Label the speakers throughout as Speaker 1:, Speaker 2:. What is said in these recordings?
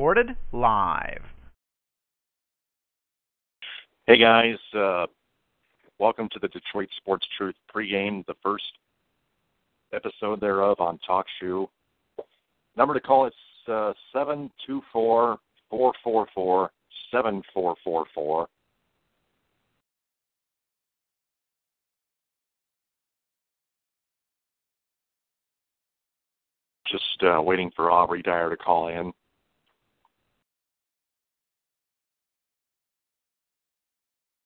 Speaker 1: Recorded live.
Speaker 2: Hey guys, uh, welcome to the Detroit Sports Truth pregame, the first episode thereof on Talk Shoe. Number to call is uh, seven two four four four four seven four four four. Just uh, waiting for Aubrey Dyer to call in.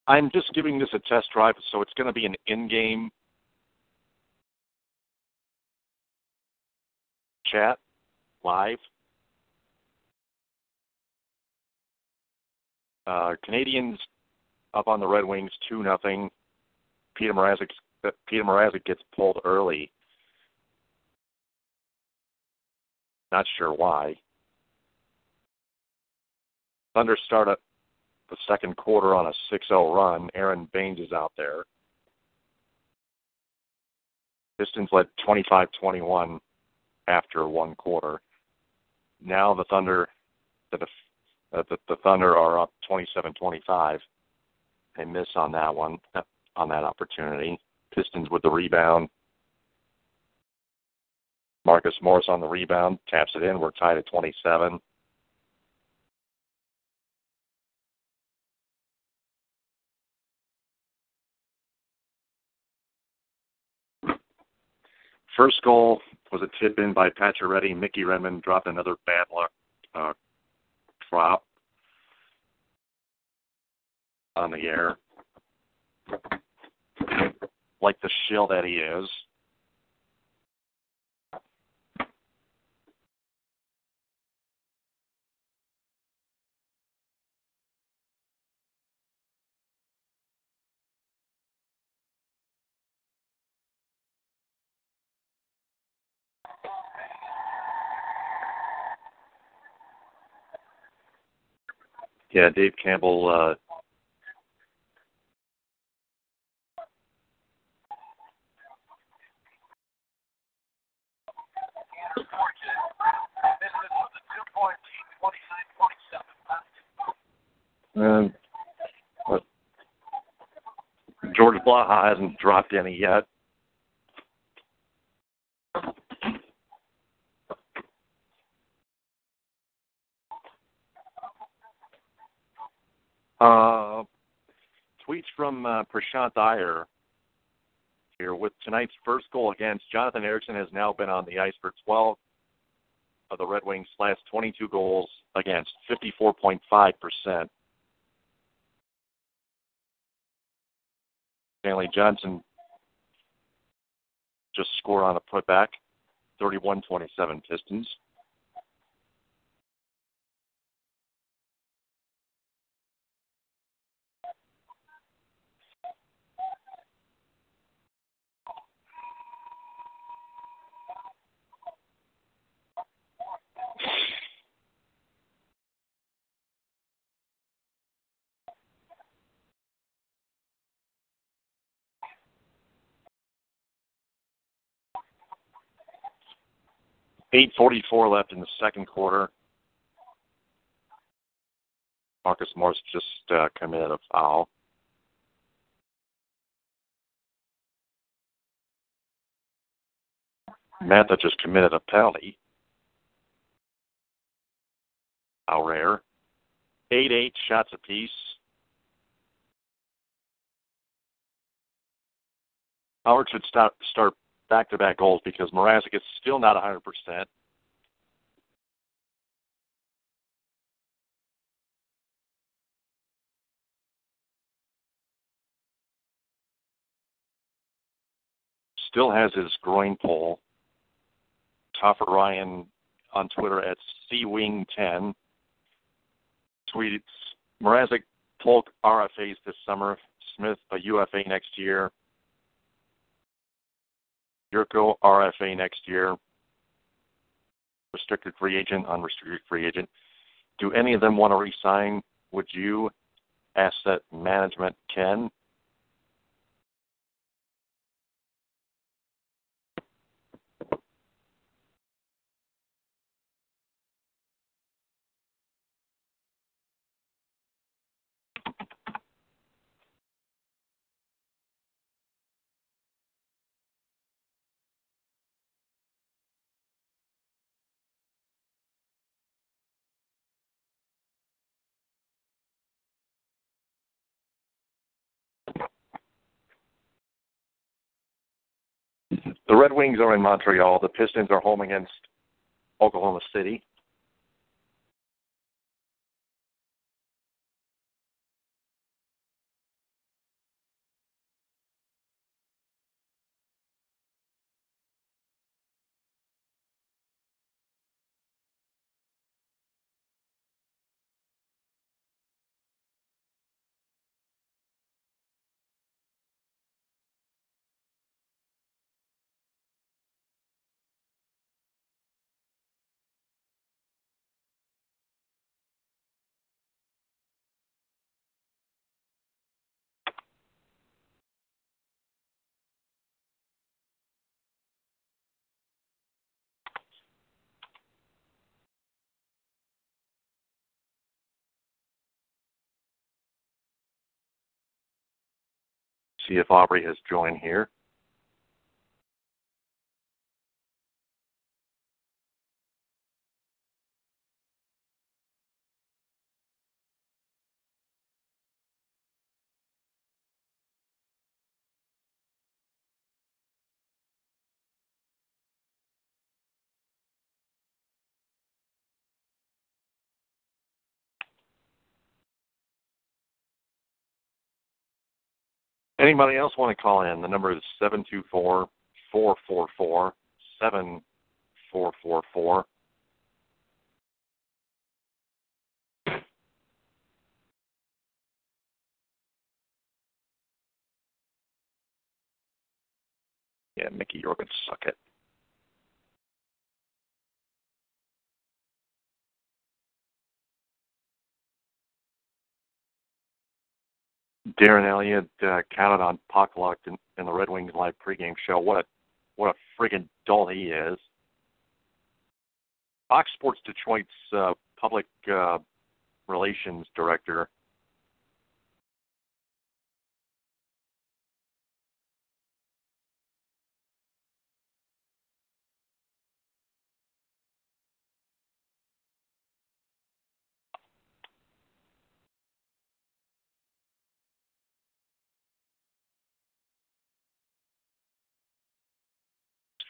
Speaker 2: I'm just giving this a test drive, so it's going to be an in-game chat live. Uh, Canadiens up on the Red Wings two nothing. Peter Mrazek Peter Mrazek gets pulled early. Not sure why. Thunder start up the second quarter on a 6-0 run. Aron Baynes is out there. Pistons led 25-21 after one quarter. Now the Thunder, the uh, the, the Thunder are up 27-25. They miss on that one, on that opportunity. Pistons with the rebound. Marcus Morris on the rebound, taps it in. We're tied at 27. First goal was a tip in by Pacioretty. Mickey Redmond dropped another bad luck uh, drop on the air, like the shill that he is. Yeah, Dave Campbell. Uh, and but George Blaha hasn't dropped any yet. Uh, tweets from uh, Prashant Iyer here with tonight's first goal against Jonathan Ericsson has now been on the ice for 12 of the Red Wings' last 22 goals against 54.5 percent. Stanley Johnson just scored on a putback, 31-27 Pistons. Eight forty-four left in the second quarter. Marcus Morris just uh, committed a foul. Mantha just committed a penalty. How rare. 8 8 shots apiece. Howard should start back to back goals because Mrazek is still not 100%. still has his groin pull. Topher Ryan on Twitter at CWing10 tweets Mrazek Polk RFAs this summer, Smith a UFA next year, Jurco RFA next year, restricted free agent, unrestricted free agent. Do any of them want to resign? Would you? Asset management Ken. The Red Wings are in Montreal. The Pistons are home against Oklahoma City. See if Aubrey has joined here. Anybody else want to call in? The number is seven two four four four four seven four four four. Yeah, Mickey, you're gonna suck it. Darren Eliot uh, counted on Puckluck in, in the Red Wings live pregame show. What a what a friggin' dull he is. Fox Sports Detroit's uh, public uh, relations director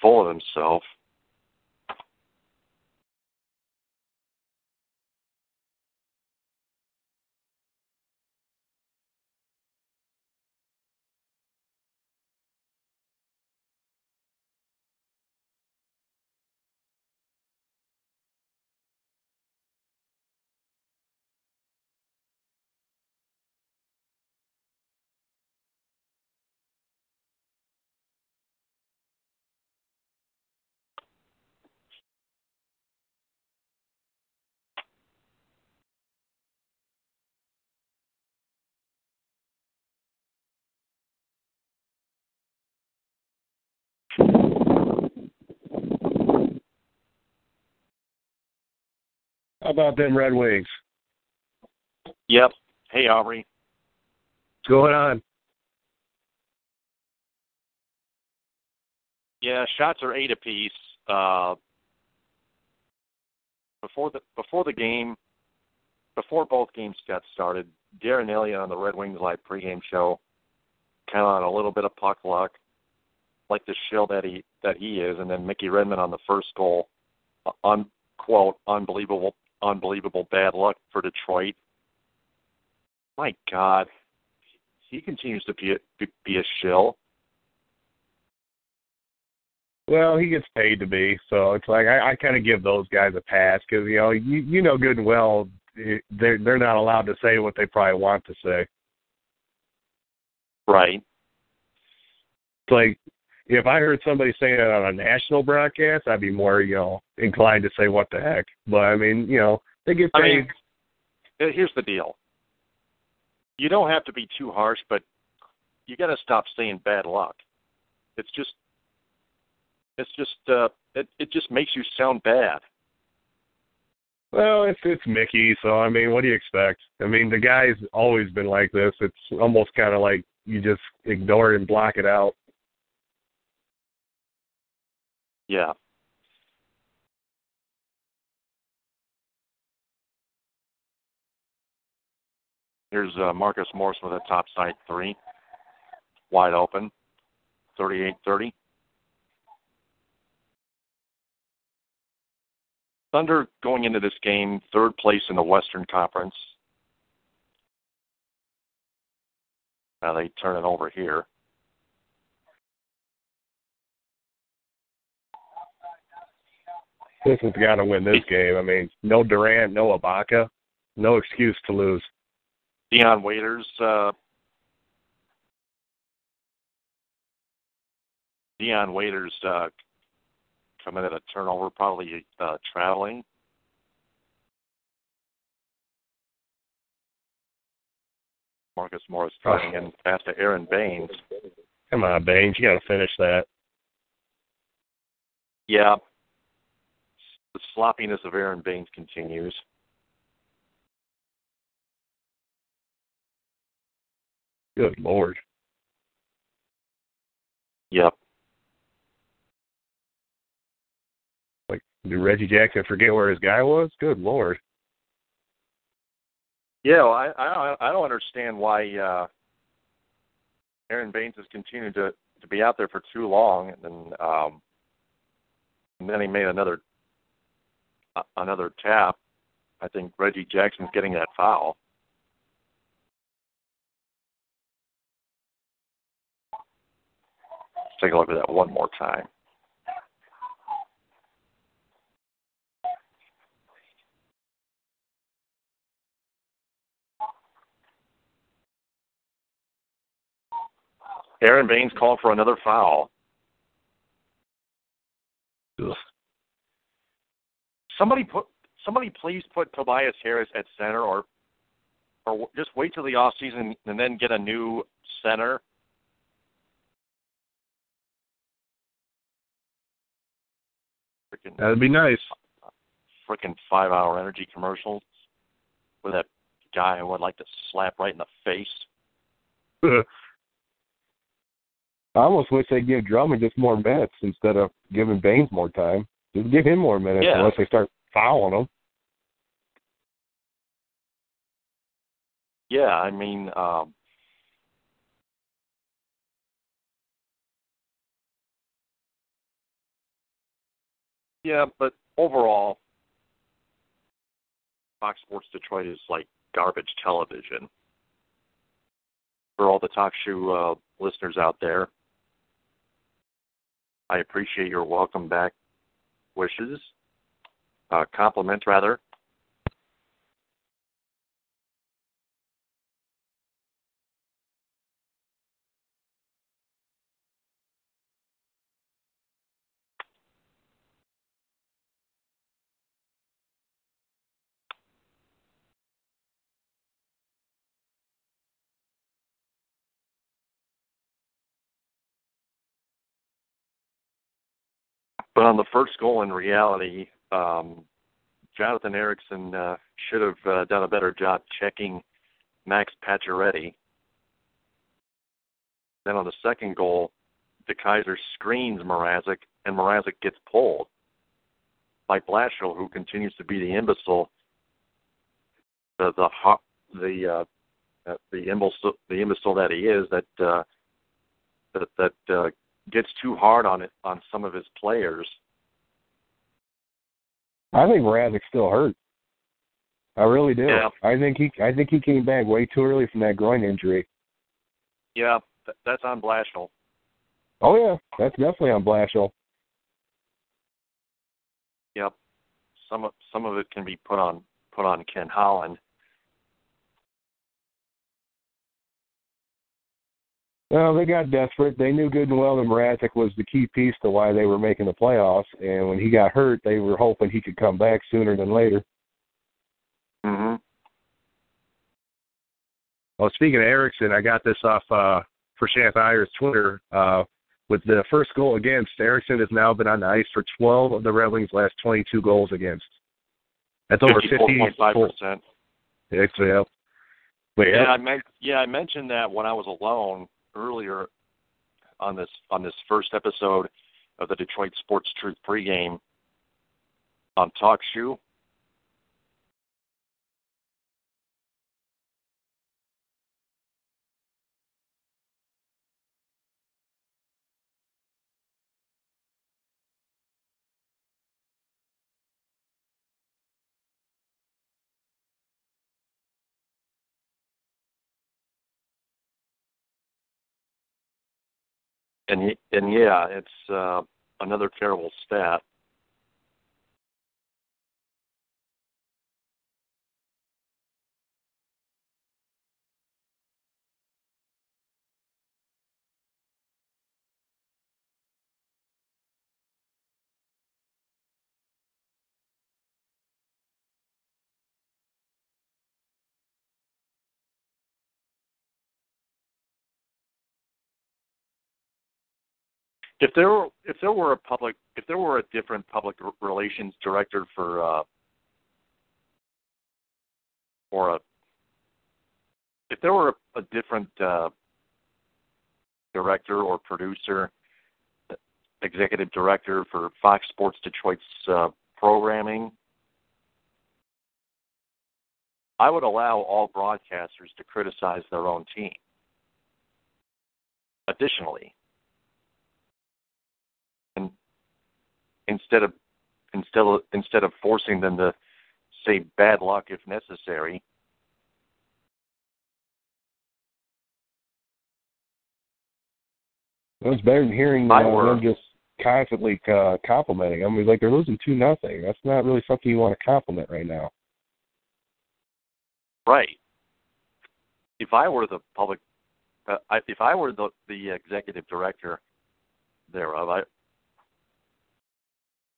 Speaker 2: full of himself.
Speaker 3: How about them Red Wings?
Speaker 2: Yep. Hey, Aubrey.
Speaker 3: What's going on?
Speaker 2: Yeah, shots are eight apiece. Uh, before the before the game, before both games got started, Darren Eliot on the Red Wings live pregame show, kind of on a little bit of puck luck, like the shill that he that he is, and then Mickey Redmond on the first goal, unquote unbelievable unbelievable bad luck for Detroit. My God, he continues to be a, be a shill.
Speaker 3: Well, he gets paid to be, so it's like I, I kind of give those guys a pass because you know you you know good and well eh, they're they're not allowed to say what they probably want to say.
Speaker 2: Right.
Speaker 3: It's like if I heard somebody saying it on a national broadcast, I'd be more you know inclined to say what the heck. But I mean, you know, they get
Speaker 2: I
Speaker 3: paid.
Speaker 2: mean, uh, here's the deal. You don't have to be too harsh, but you got to stop saying bad luck. It's just, it's just, uh, it it just makes you sound bad.
Speaker 3: Well, it's it's Mickey, so I mean, what do you expect? I mean, the guy's always been like this. It's almost kind of like you just ignore it and block it out.
Speaker 2: Yeah. Here's uh, Marcus Morris with a top side three, wide open, 38-30. Thunder going into this game, third place in the Western Conference. Now they turn it over here.
Speaker 3: This has got to win this game. I mean, no Durant, no Ibaka, no excuse to lose.
Speaker 2: Dion Waiters, uh, Dion Waiters uh, coming at a turnover, probably uh, traveling. Marcus Morris driving in past to Aron Baynes.
Speaker 3: Come on, Baynes, you got to finish that.
Speaker 2: Yeah. The sloppiness of Aron Baynes continues.
Speaker 3: Good lord.
Speaker 2: Yep.
Speaker 3: Like, did Reggie Jackson forget where his guy was? Good lord.
Speaker 2: Yeah, well, I I I don't understand why uh Aron Baynes has continued to to be out there for too long, and then um, and then he made another another tap. I think Reggie Jackson's getting that foul. Let's take a look at that one more time. Aron Baynes called for another foul. Somebody put somebody please put Tobias Harris at center or or just wait till the off season and then get a new center. Freaking
Speaker 3: That'd be nice.
Speaker 2: freaking five hour energy commercials with that guy who I would like to slap right in the face.
Speaker 3: I almost wish they'd give Drummond just more minutes instead of giving Baynes more time. Just give him more minutes
Speaker 2: Yeah.
Speaker 3: unless they start fouling him.
Speaker 2: Yeah, I mean, um, yeah, but overall, Fox Sports Detroit is like garbage television. For all the talk show uh, listeners out there, I appreciate your welcome back wishes, uh, compliment rather. But on the first goal, in reality, um, Jonathan Ericsson uh, should have uh, done a better job checking Max Pacioretty. Then on the second goal, DeKeyser screens Mrazek, and Mrazek gets pulled by Blashill, who continues to be the imbecile, the the the uh, uh, the imbecile the imbecile that he is that uh, that that uh, gets too hard on it on some of his players.
Speaker 3: I think Mrazek's still hurt. I really do.
Speaker 2: Yeah.
Speaker 3: I think he I think he came back way too early from that groin injury.
Speaker 2: Yeah, th- that's on Blashill.
Speaker 3: Oh yeah, that's definitely on Blashill.
Speaker 2: Yep. Some of some of it can be put on put on Ken Holland.
Speaker 3: Well, they got desperate. They knew good and well that Mrazek was the key piece to why they were making the playoffs. And when he got hurt, they were hoping he could come back sooner than later.
Speaker 2: Mm-hmm.
Speaker 3: Well, speaking of Ericsson, I got this off uh, Prashanth Iyer's Twitter. Uh, with the first goal against, Ericsson has now been on the ice for 12 of the Red Wings' last 22 goals against. That's over
Speaker 2: 54.5 percent.
Speaker 3: Yeah. But,
Speaker 2: yeah, I meant, yeah, I mentioned that when I was alone earlier on this on this first episode of the Detroit Sports Truth pregame on Talk Shoe. And and yeah, it's uh, another terrible stat. If there were if there were a public if there were a different public relations director for uh or a if there were a, a different uh director or producer executive director for Fox Sports Detroit's uh programming I would allow all broadcasters to criticize their own team. Additionally, instead of instead of instead of forcing them to say bad luck if necessary.
Speaker 3: Well, it's better than hearing uh, them just constantly uh, complimenting. I mean, like they're losing two nothing. That's not really something you want to compliment right now.
Speaker 2: Right. If I were the public, uh, I, if I were the the executive director thereof, I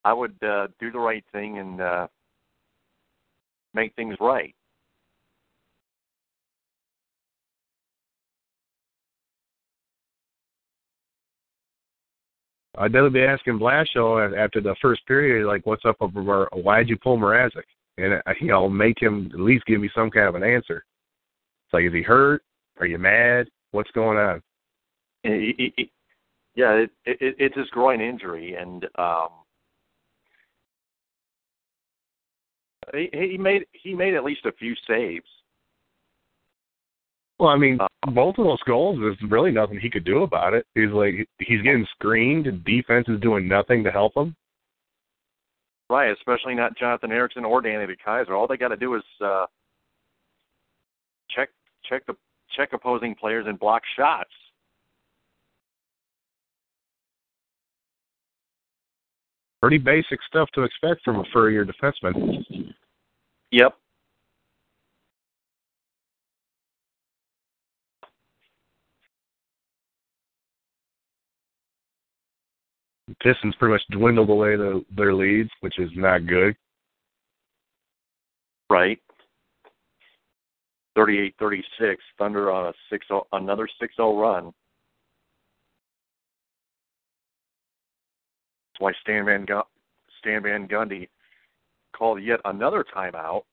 Speaker 2: I would uh, do the right thing and uh, make things right.
Speaker 3: I'd definitely be asking Blashill after the first period, like, "What's up over? Why'd you pull Mrazek?" And uh, you know, make him at least give me some kind of an answer. It's like, is he hurt? Are you mad? What's going on?
Speaker 2: It, it, yeah, it, it, it's his groin injury, and um, he, he made he made at least a few saves.
Speaker 3: Well, I mean, uh, both of those goals is really nothing he could do about it. He's like he's getting screened, and defense is doing nothing to help him.
Speaker 2: Right, especially not Jonathan Ericsson or Danny DeKeyser. All they got to do is uh, check check the check opposing players and block shots.
Speaker 3: Pretty basic stuff to expect from a furrier defenseman.
Speaker 2: Yep.
Speaker 3: Pistons pretty much dwindled away the, their leads, which is not good.
Speaker 2: Right. 38-36, Thunder on a 6 another 6-0 run. That's why Stan Van Stan Van Gundy called yet another timeout.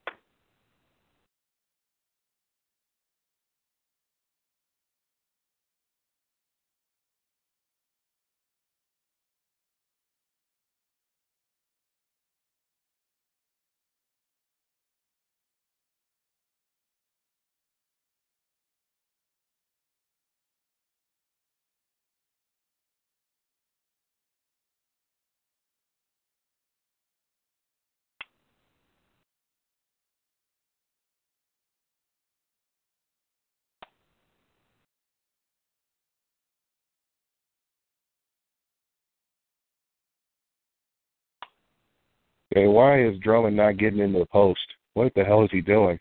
Speaker 3: Okay, why is Drummond not getting into the post? What the hell is he doing?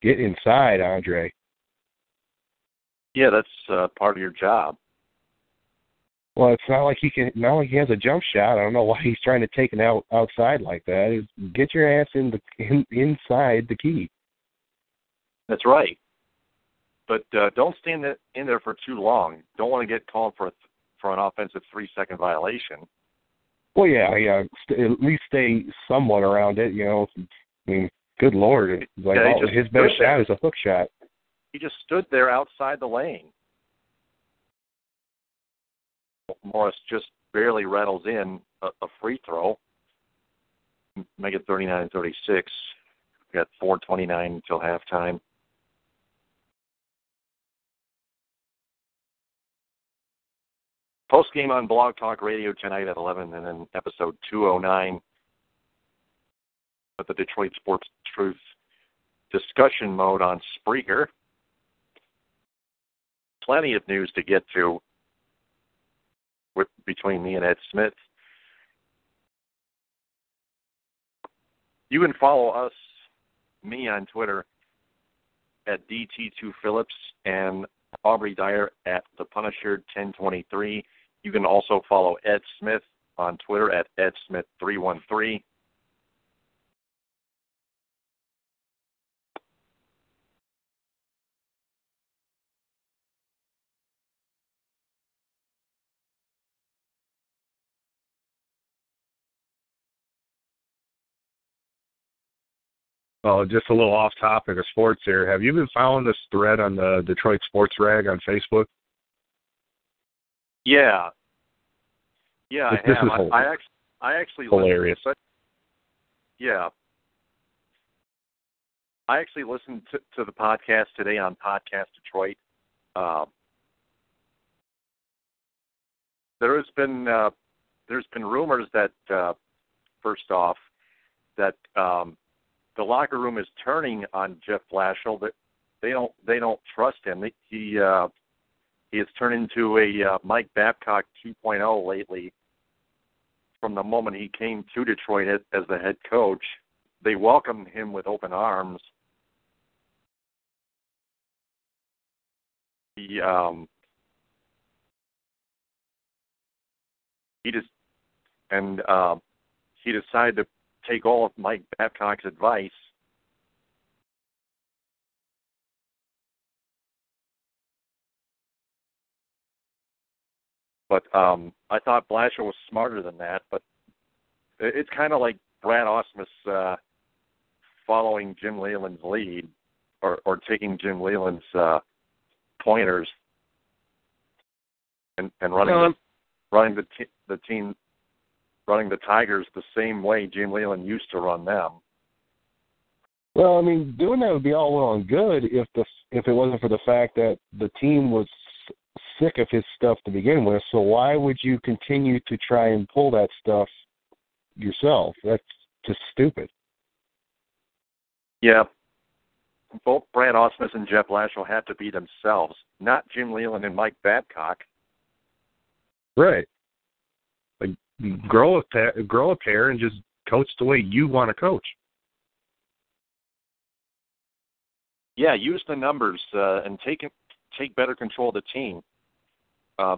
Speaker 3: Get inside, Andre.
Speaker 2: Yeah, that's uh, part of your job.
Speaker 3: Well, it's not like he can. Not like he has a jump shot. I don't know why he's trying to take it out outside like that. Get your ass in the in, inside the key.
Speaker 2: That's right. But uh, don't stand in there for too long. Don't want to get called for a, for an offensive three second violation.
Speaker 3: Well, yeah, yeah. St- at least stay somewhat around it. You know, I mean, good lord, like
Speaker 2: yeah,
Speaker 3: all, his best shot is a hook shot.
Speaker 2: He just stood there outside the lane. Morris just barely rattles in a, a free throw, make it 39-36. Got 4:29 until halftime. Post game on Blog Talk Radio tonight at 11, and then episode 209 of the Detroit Sports Truth discussion mode on Spreaker. Plenty of news to get to with, between me and Ed Smith. You can follow us, me on Twitter at DT2Phillips and Aubrey Dyer at The Punisher 1023. You can also follow Ed Smith on Twitter at EdSmith313.
Speaker 3: Well, just a little off topic of sports here. Have you been following this thread on the Detroit Sports Rag on Facebook?
Speaker 2: Yeah. Yeah,
Speaker 3: this,
Speaker 2: I
Speaker 3: this
Speaker 2: have.
Speaker 3: Is
Speaker 2: I, I actually, I actually
Speaker 3: hilarious.
Speaker 2: Listened, yeah. I actually listened to, to the podcast today on Podcast Detroit. Uh, there has been uh, there's been rumors that uh, first off that um, the locker room is turning on Jeff Blashill. That they don't they don't trust him. He uh, he has turned into a uh, Mike Babcock 2.0 lately. From the moment he came to Detroit as, as the head coach, they welcomed him with open arms. He um, he just and uh, he decided to take all of Mike Babcock's advice. But um, I thought Blashill was smarter than that. But it's kind of like Brad Ausmus uh, following Jim Leyland's lead, or, or taking Jim Leyland's uh, pointers and, and running the, running the t- the team running the Tigers the same way Jim Leyland used to run them.
Speaker 3: Well, I mean, doing that would be all well and good if the if it wasn't for the fact that the team was sick of his stuff to begin with. So why would you continue to try and pull that stuff yourself? That's just stupid.
Speaker 2: Yeah. Both Brad Ausmus and Jeff Blashill have to be themselves, not Jim Leyland and Mike Babcock.
Speaker 3: Right Like grow a pair, grow a pair, and just coach the way you want to coach.
Speaker 2: Yeah, use the numbers uh, and take take better control of the team. Uh,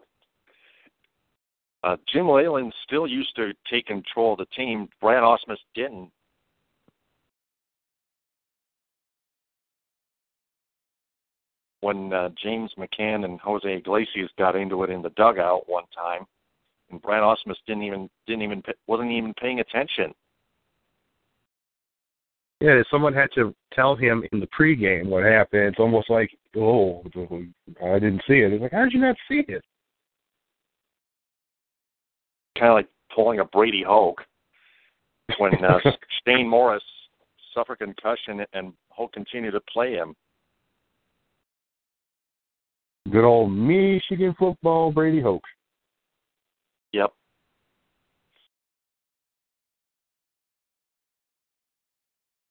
Speaker 2: uh, Jim Leyland still used to take control of the team. Brad Ausmus didn't. When uh, James McCann and Jose Iglesias got into it in the dugout one time, and Brad Ausmus didn't even didn't even wasn't even paying attention.
Speaker 3: Yeah, someone had to tell him in the pregame what happened. It's almost like, oh, I didn't see it. It's like, how did you not see it?
Speaker 2: Kind of like pulling a Brady Hoke when uh, Shane Morris suffered concussion and Hoke continued to play him.
Speaker 3: Good old Michigan football, Brady Hoke.
Speaker 2: Yep.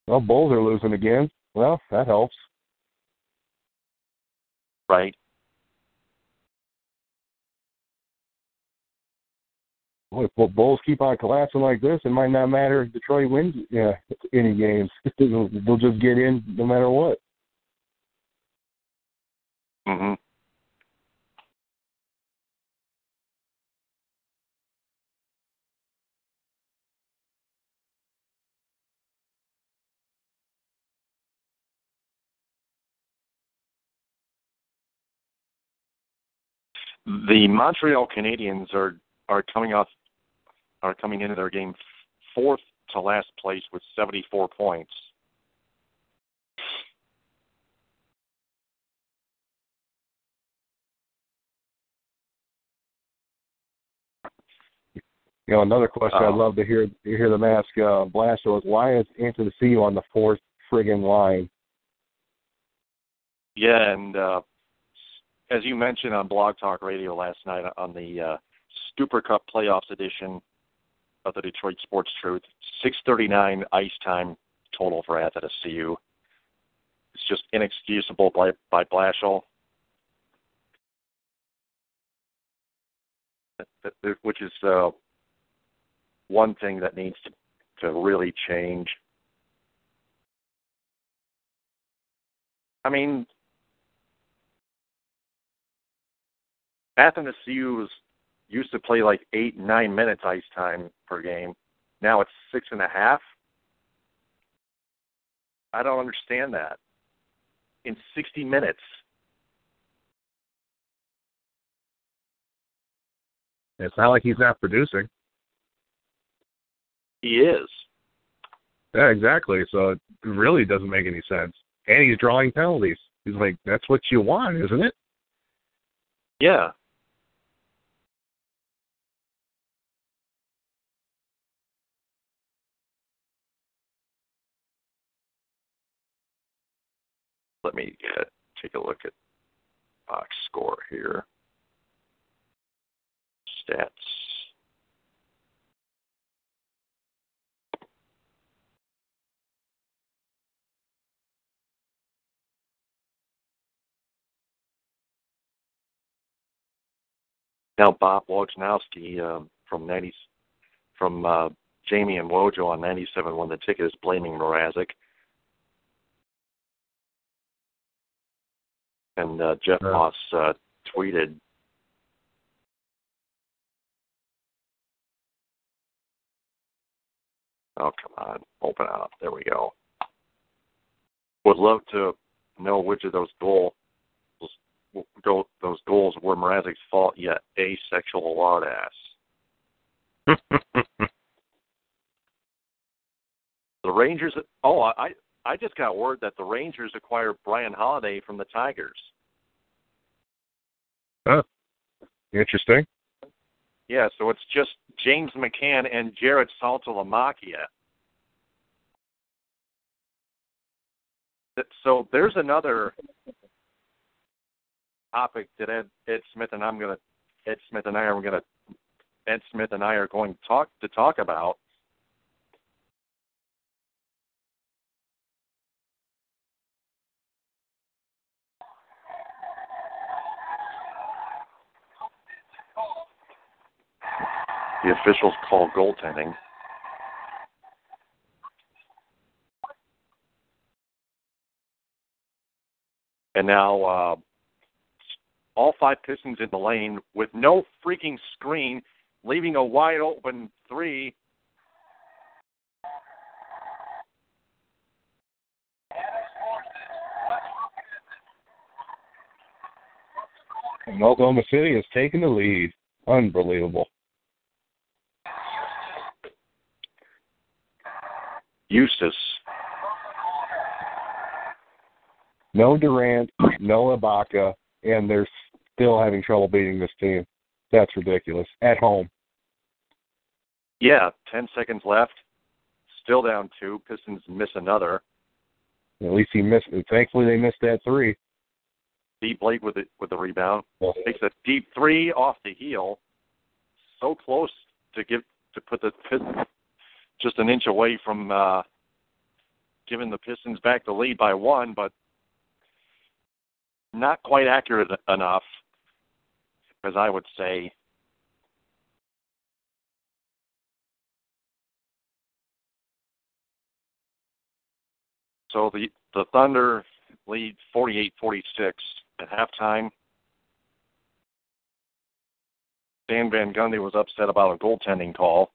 Speaker 3: Well, Bulls are losing again. Well, that helps.
Speaker 2: Right.
Speaker 3: Boy, if Bulls keep on collapsing like this, it might not matter if Detroit wins yeah, any games. they'll, they'll just get in no matter what.
Speaker 2: hmm The Montreal Canadiens are are coming off are coming into their game fourth to last place with 74 points.
Speaker 3: You know, another question I'd
Speaker 2: Oh.
Speaker 3: love to hear hear them ask uh, Blashill is why is Antoniou on the fourth friggin' line?
Speaker 2: Yeah, and uh, as you mentioned on Blog Talk Radio last night on the uh, Super Cup Playoffs edition of the Detroit Sports Truth, 6:39 ice time total for Athanasiou. It's just inexcusable by by Which is uh, one thing that needs to, to really change. I mean, Athens CU used to play like eight, nine minutes ice time per game. Now it's six and a half. I don't understand that. In 60 minutes.
Speaker 3: It's not like he's not producing.
Speaker 2: He is.
Speaker 3: Yeah, exactly. So it really doesn't make any sense. And he's drawing penalties. He's like, that's what you want, isn't it?
Speaker 2: Yeah. Let me uh, take a look at box score here. Stats. Now Bob Wojnowski um, from 90, from uh, Jamie and Wojo on 97 won the ticket is blaming Mrazek. And uh, Jeff. Moss uh, tweeted, "Oh come on, open up. There we go. Would love to know which of those goals go those goals were Mrazek's fault yet asexual lard ass. The Rangers. Oh, I I just got word that the Rangers acquired Bryan Holaday from the Tigers. Huh.
Speaker 3: Interesting.
Speaker 2: Yeah, so it's just James McCann and Jarrod Saltalamacchia. So there's another topic that Ed, Ed Smith and I'm gonna Ed Smith and I are gonna Ed Smith and I are going to talk to talk about. The officials call goaltending. And now uh, all five Pistons in the lane with no freaking screen, leaving a wide open three.
Speaker 3: And Oklahoma City has taken the lead. Unbelievable.
Speaker 2: Eustace.
Speaker 3: No Durant, no Ibaka, and they're still having trouble beating this team. That's ridiculous. At home.
Speaker 2: Yeah, 10 seconds left. Still down two. Pistons miss another.
Speaker 3: At least he missed. Thankfully, they missed that three.
Speaker 2: Deep Blake with it with the rebound. Takes a deep three off the heel. So close to give inch away from uh, giving the Pistons back the lead by one, but not quite accurate enough, as I would say. So the, the Thunder lead 48 46 at halftime. Dan Van Gundy was upset about a goaltending call.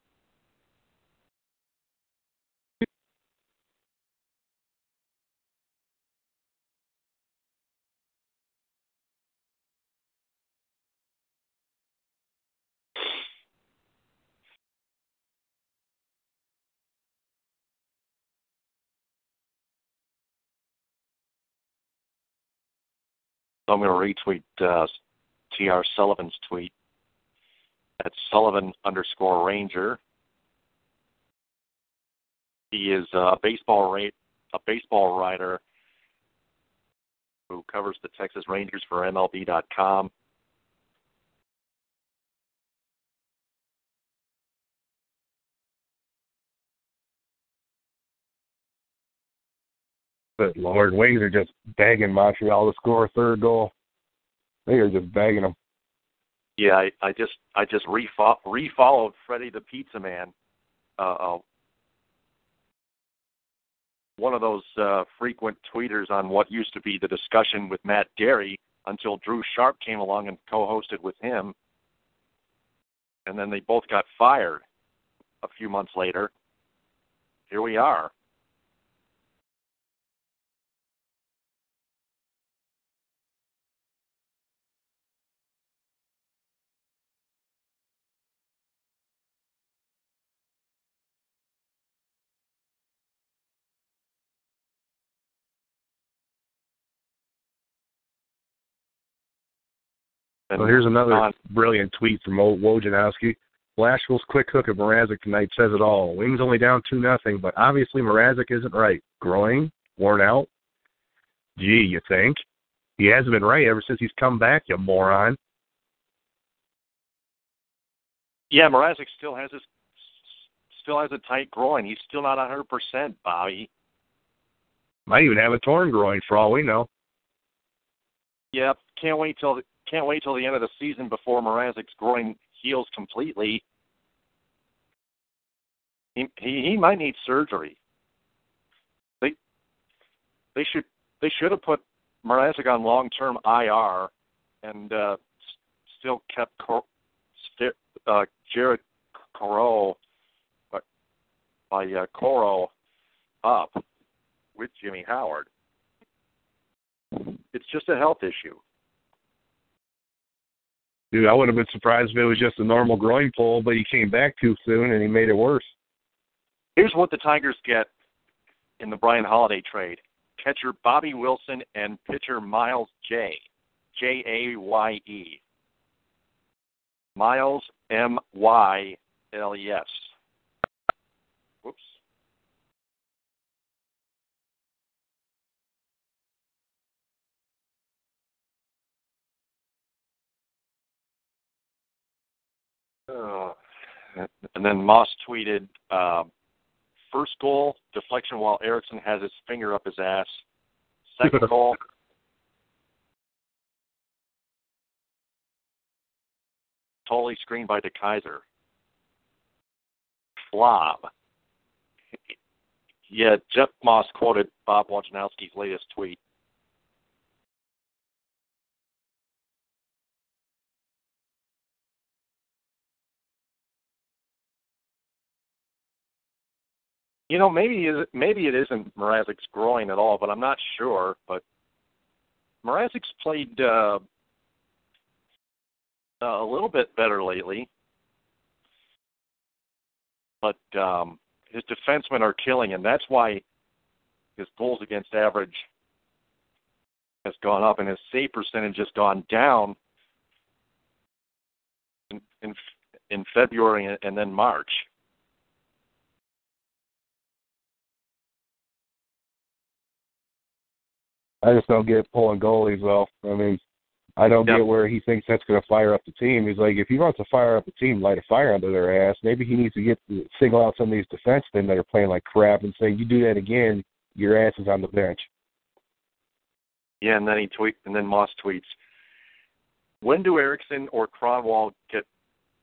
Speaker 2: I'm going to retweet uh, T.R. Sullivan's tweet. That's Sullivan underscore Ranger. He is a baseball rate a baseball writer who covers the Texas Rangers for MLB.com.
Speaker 3: But Lord, Wings are just begging Montreal to score a third goal. They are just begging them.
Speaker 2: Yeah, I, I just I just refo- refollowed Freddie the Pizza Man. Uh, uh, one of those uh, frequent tweeters on what used to be the discussion with Matt Dery until Drew Sharp came along and co-hosted with him, and then they both got fired a few months later. Here we are.
Speaker 3: So here's another brilliant tweet from Wojnowski. Blashill's quick hook of Mrazek tonight says it all. Wings only down two nothing, but obviously Mrazek isn't right. Growing, worn out. Gee, you think? He hasn't been right ever since he's come back, you moron.
Speaker 2: Yeah, Mrazek still has his still has a tight groin. He's still not hundred percent, Bobby.
Speaker 3: Might even have a torn groin for all we know.
Speaker 2: Yep, can't wait till can't wait till the end of the season before Mrazek's groin heals completely. He, he he might need surgery. They they should they should have put Mrazek on long term IR and uh, still kept Cor- st- uh, Jared Coreau uh, by uh, Coreau up with Jimmy Howard. It's just a health issue.
Speaker 3: Dude, I would have been surprised if it was just a normal groin pull, but he came back too soon and he made it worse.
Speaker 2: Here's what the Tigers get in the Bryan Holaday trade catcher Bobby Wilson and pitcher Myles Jaye J A Y E. Myles M Y L E S. Uh, and then Moss tweeted, uh, first goal, deflection while Ericsson has his finger up his ass. Second goal, totally screened by DeKeyser. Flob. Yeah, Jeff Moss quoted Bob Wojnowski's latest tweet. You know, maybe maybe it isn't Mrazek's groin at all, but I'm not sure. But Mrazek's played uh, a little bit better lately, but um, his defensemen are killing him. That's why his goals against average has gone up, and his save percentage has gone down in in, in February and then March.
Speaker 3: I just don't get pulling goalies though. I mean, I don't
Speaker 2: Yep.
Speaker 3: get where he thinks that's going to fire up the team. He's like, if he wants to fire up the team, light a fire under their ass. Maybe he needs to get single out some of these defensemen that are playing like crap and say, you do that again, your ass is on the bench.
Speaker 2: Yeah, and then he tweet, and then Moss tweets, "When do Ericsson or Kronwall get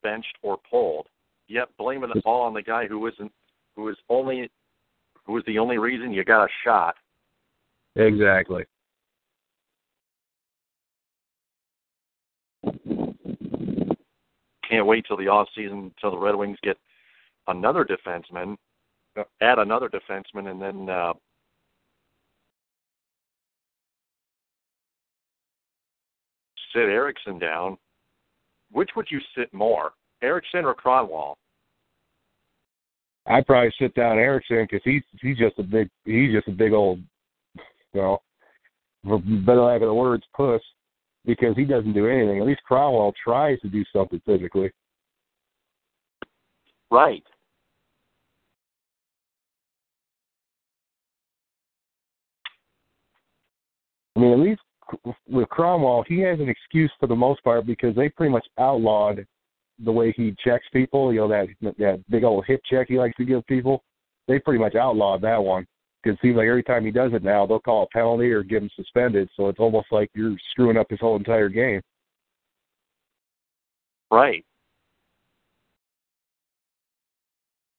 Speaker 2: benched or pulled? Yep, blaming it all on the guy who isn't, who is only, who is the only reason you got a shot.
Speaker 3: Exactly.
Speaker 2: Can't wait till the off season till the Red Wings get another defenseman, add another defenseman, and then uh, sit Ericsson down. Which would you sit more, Ericsson or Kronwall?
Speaker 3: I'd probably sit down Ericsson because he's he's just a big he's just a big old, know, for better lack of the words, puss. Because he doesn't do anything. At least Kronwall tries to do something physically.
Speaker 2: Right.
Speaker 3: I mean, at least with Kronwall, he has an excuse for the most part because they pretty much outlawed the way he checks people. You know that that big old hip check he likes to give people. They pretty much outlawed that one because it seems like every time he does it now, they'll call a penalty or get him suspended. So it's almost like you're screwing up his whole entire game.
Speaker 2: Right.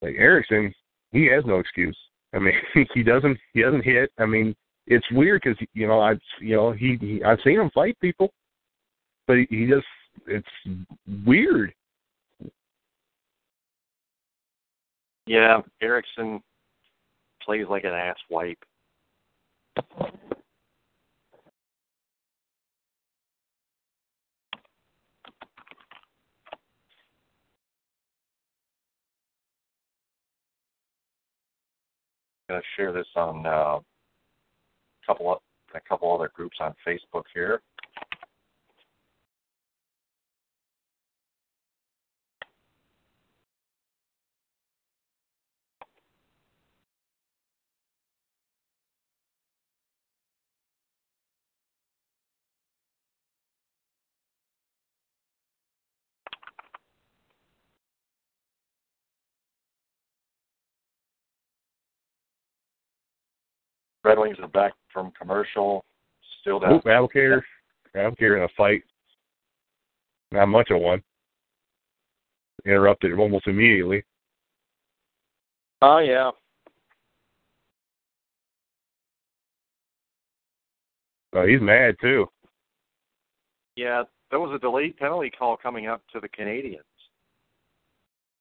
Speaker 3: Like Ericsson, he has no excuse. I mean, he doesn't he doesn't hit. I mean, it's weird because you know I you know he, he I've seen him fight people, but he, he just it's weird.
Speaker 2: Yeah, Ericsson plays like an ass wipe. Going to share this on uh, a couple of, a couple other groups on Facebook here. Red Wings are back from commercial. Still down.
Speaker 3: Oop, Abdelkader, Abdelkader in a fight. Not much of one. Interrupted almost immediately.
Speaker 2: Oh yeah.
Speaker 3: Oh, he's mad too.
Speaker 2: Yeah, there was a delayed penalty call coming up to the Canadiens.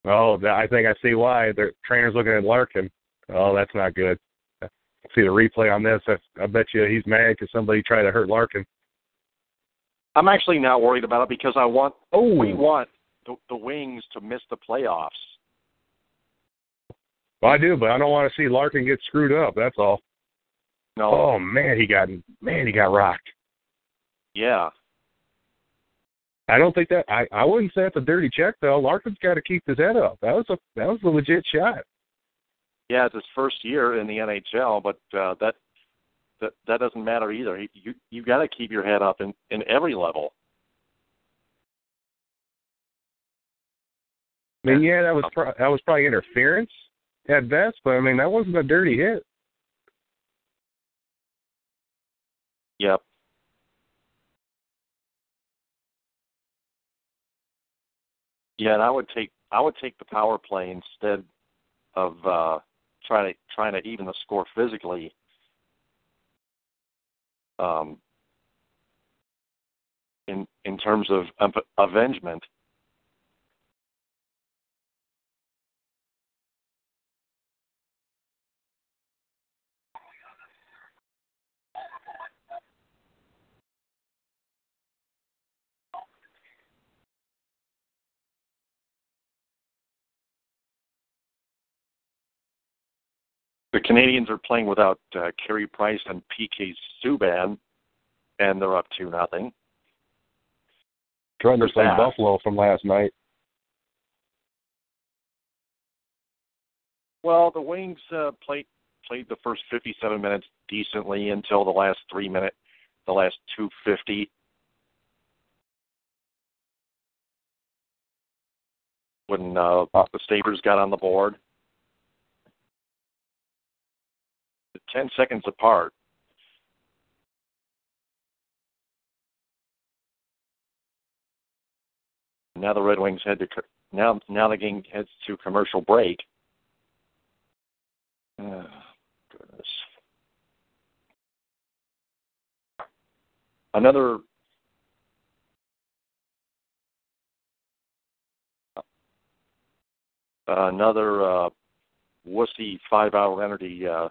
Speaker 3: Oh, I think I see why. The trainer's looking at Larkin. Oh, that's not good. See the replay on this. I, I bet you he's mad because somebody tried to hurt Larkin.
Speaker 2: I'm actually not worried about it because I want
Speaker 3: Oh,
Speaker 2: we want the, the Wings to miss the playoffs.
Speaker 3: well, I do, but I don't want to see Larkin get screwed up. That's all.
Speaker 2: No.
Speaker 3: Oh man, he got man, he got rocked.
Speaker 2: Yeah.
Speaker 3: I don't think that I I wouldn't say it's a dirty check though. Larkin's got to keep his head up. That was a that was a legit shot.
Speaker 2: Yeah, it's his first year in the NHL, but uh, that that that doesn't matter either. You you got to keep your head up in in every level.
Speaker 3: I mean, yeah, that was pro- that was probably interference at best, but I mean that wasn't a dirty hit.
Speaker 2: Yep. Yeah, and I would take I would take the power play instead of uh trying to trying to even the score physically. Um, in in terms of, of avengement. The Canadiens are playing without uh, Carey Price and PK Subban, and they're up two nothing.
Speaker 3: Trying to play? Buffalo from last night.
Speaker 2: Well, the Wings uh, played played the first 57 minutes decently until the last three minute, the last 250. When uh, the Sabres got on the board, ten seconds apart. Now the Red Wings head to now now the game heads to commercial break. Oh, goodness. another another uh, wussy five hour energy uh,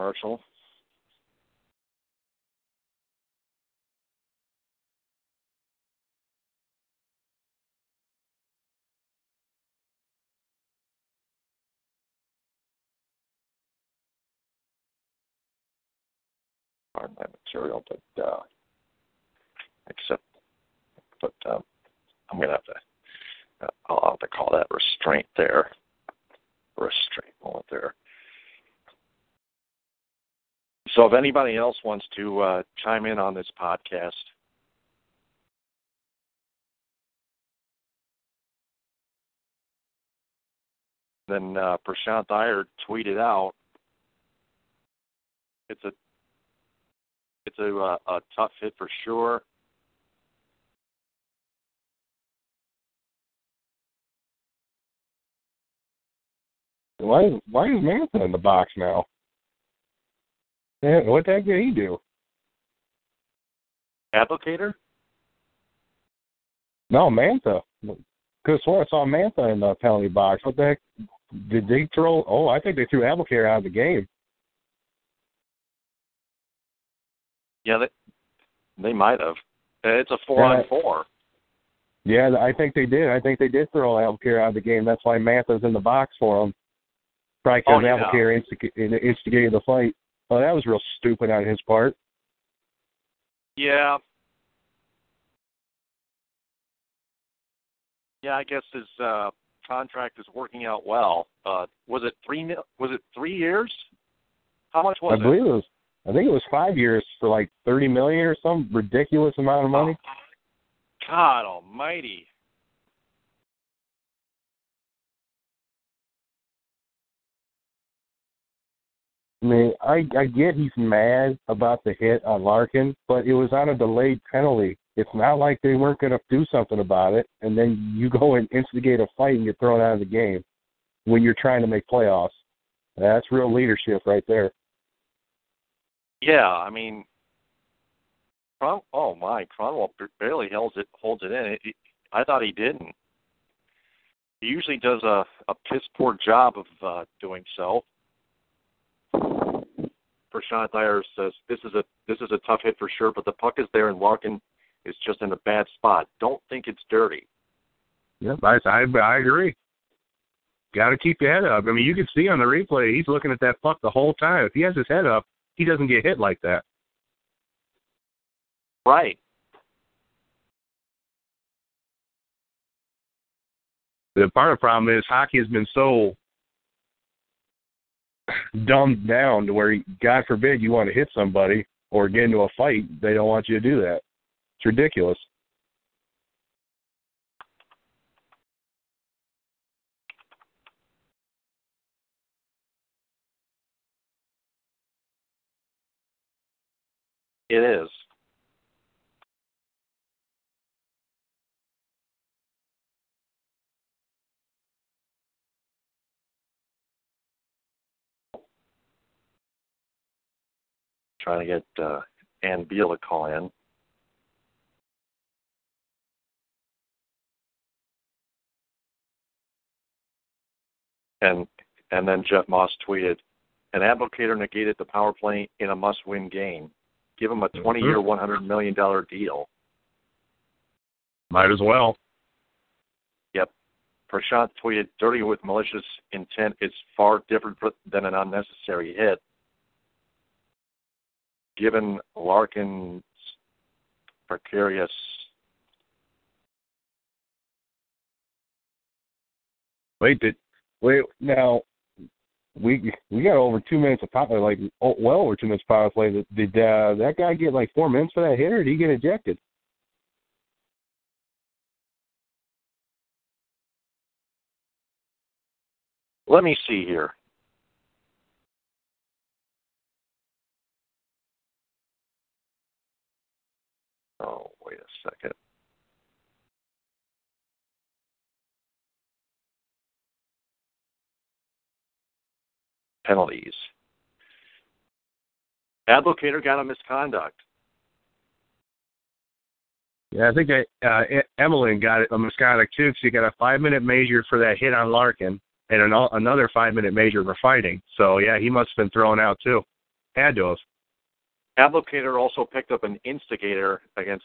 Speaker 2: commercial. Pardon my material, but uh, except, but um, I'm gonna have to. Uh, I'll have to call that restraint there. Restraint moment there. So, if anybody else wants to uh, chime in on this podcast, then uh, Prashant Iyer tweeted out, "It's a, it's a, uh, a tough hit for sure."
Speaker 3: Why is why is Mantha in the box now? Yeah, what the heck did he do?
Speaker 2: Abdelkader?
Speaker 3: No, Mantha. Because I saw Mantha in the penalty box. What the heck? Did they throw? Oh, I think they threw Abdelkader out of the game.
Speaker 2: Yeah, they they might have. It's a four on four.
Speaker 3: Yeah, I think they did. I think they did throw Abdelkader out of the game. That's why Mantha's in the box for him. Probably because
Speaker 2: Oh, yeah.
Speaker 3: Instig- instigated the fight. Oh, that was real stupid on his part.
Speaker 2: Yeah. Yeah, I guess his uh, contract is working out well. Uh, was it three? mil- Was it three years? How much was
Speaker 3: I
Speaker 2: it?
Speaker 3: I believe it was. I think it was five years for like thirty million or some ridiculous amount of money.
Speaker 2: God Almighty!
Speaker 3: Mean, I I get he's mad about the hit on Larkin, but it was on a delayed penalty. It's not like they weren't going to do something about it, and then you go and instigate a fight and get thrown out of the game when you're trying to make playoffs. That's real leadership right there.
Speaker 2: Yeah, I mean, Cron- oh my, Kronwall barely holds it holds it in. It, it, I thought he didn't. He usually does a a piss poor job of uh, doing so. Prashant Iyer says this is a this is a tough hit for sure, but the puck is there and Larkin is just in a bad spot. Don't think it's dirty.
Speaker 3: Yep, I I, I agree. Got to keep your head up. I mean, you can see on the replay he's looking at that puck the whole time. If he has his head up, he doesn't get hit like that.
Speaker 2: Right.
Speaker 3: The part of the problem is hockey has been so dumbed down to where, God forbid, you want to hit somebody or get into a fight, they don't want you to do that. It's ridiculous.
Speaker 2: It is. Trying to get uh, Ann Beal to call in. And and then Jeff Moss tweeted, an Abdelkader negated the power play in a must-win game. Give him a 20-year, $100 million deal.
Speaker 3: Might as well.
Speaker 2: Yep. Prashant tweeted, dirty with malicious intent is far different than an unnecessary hit. Given Larkin's precarious
Speaker 3: Wait, did wait now? We we got over two minutes of power, like oh, well over two minutes power play. Did, did uh, that guy get like four minutes for that hit, or did he get ejected?
Speaker 2: Let me see here. Oh, wait a second. Penalties. Abdelkader got a misconduct.
Speaker 3: Yeah, I think that uh, got a misconduct too. She got a five-minute major for that hit on Larkin, and an, another five-minute major for fighting. So yeah, he must have been thrown out too. Had to have.
Speaker 2: Abdelkader also picked up an instigator against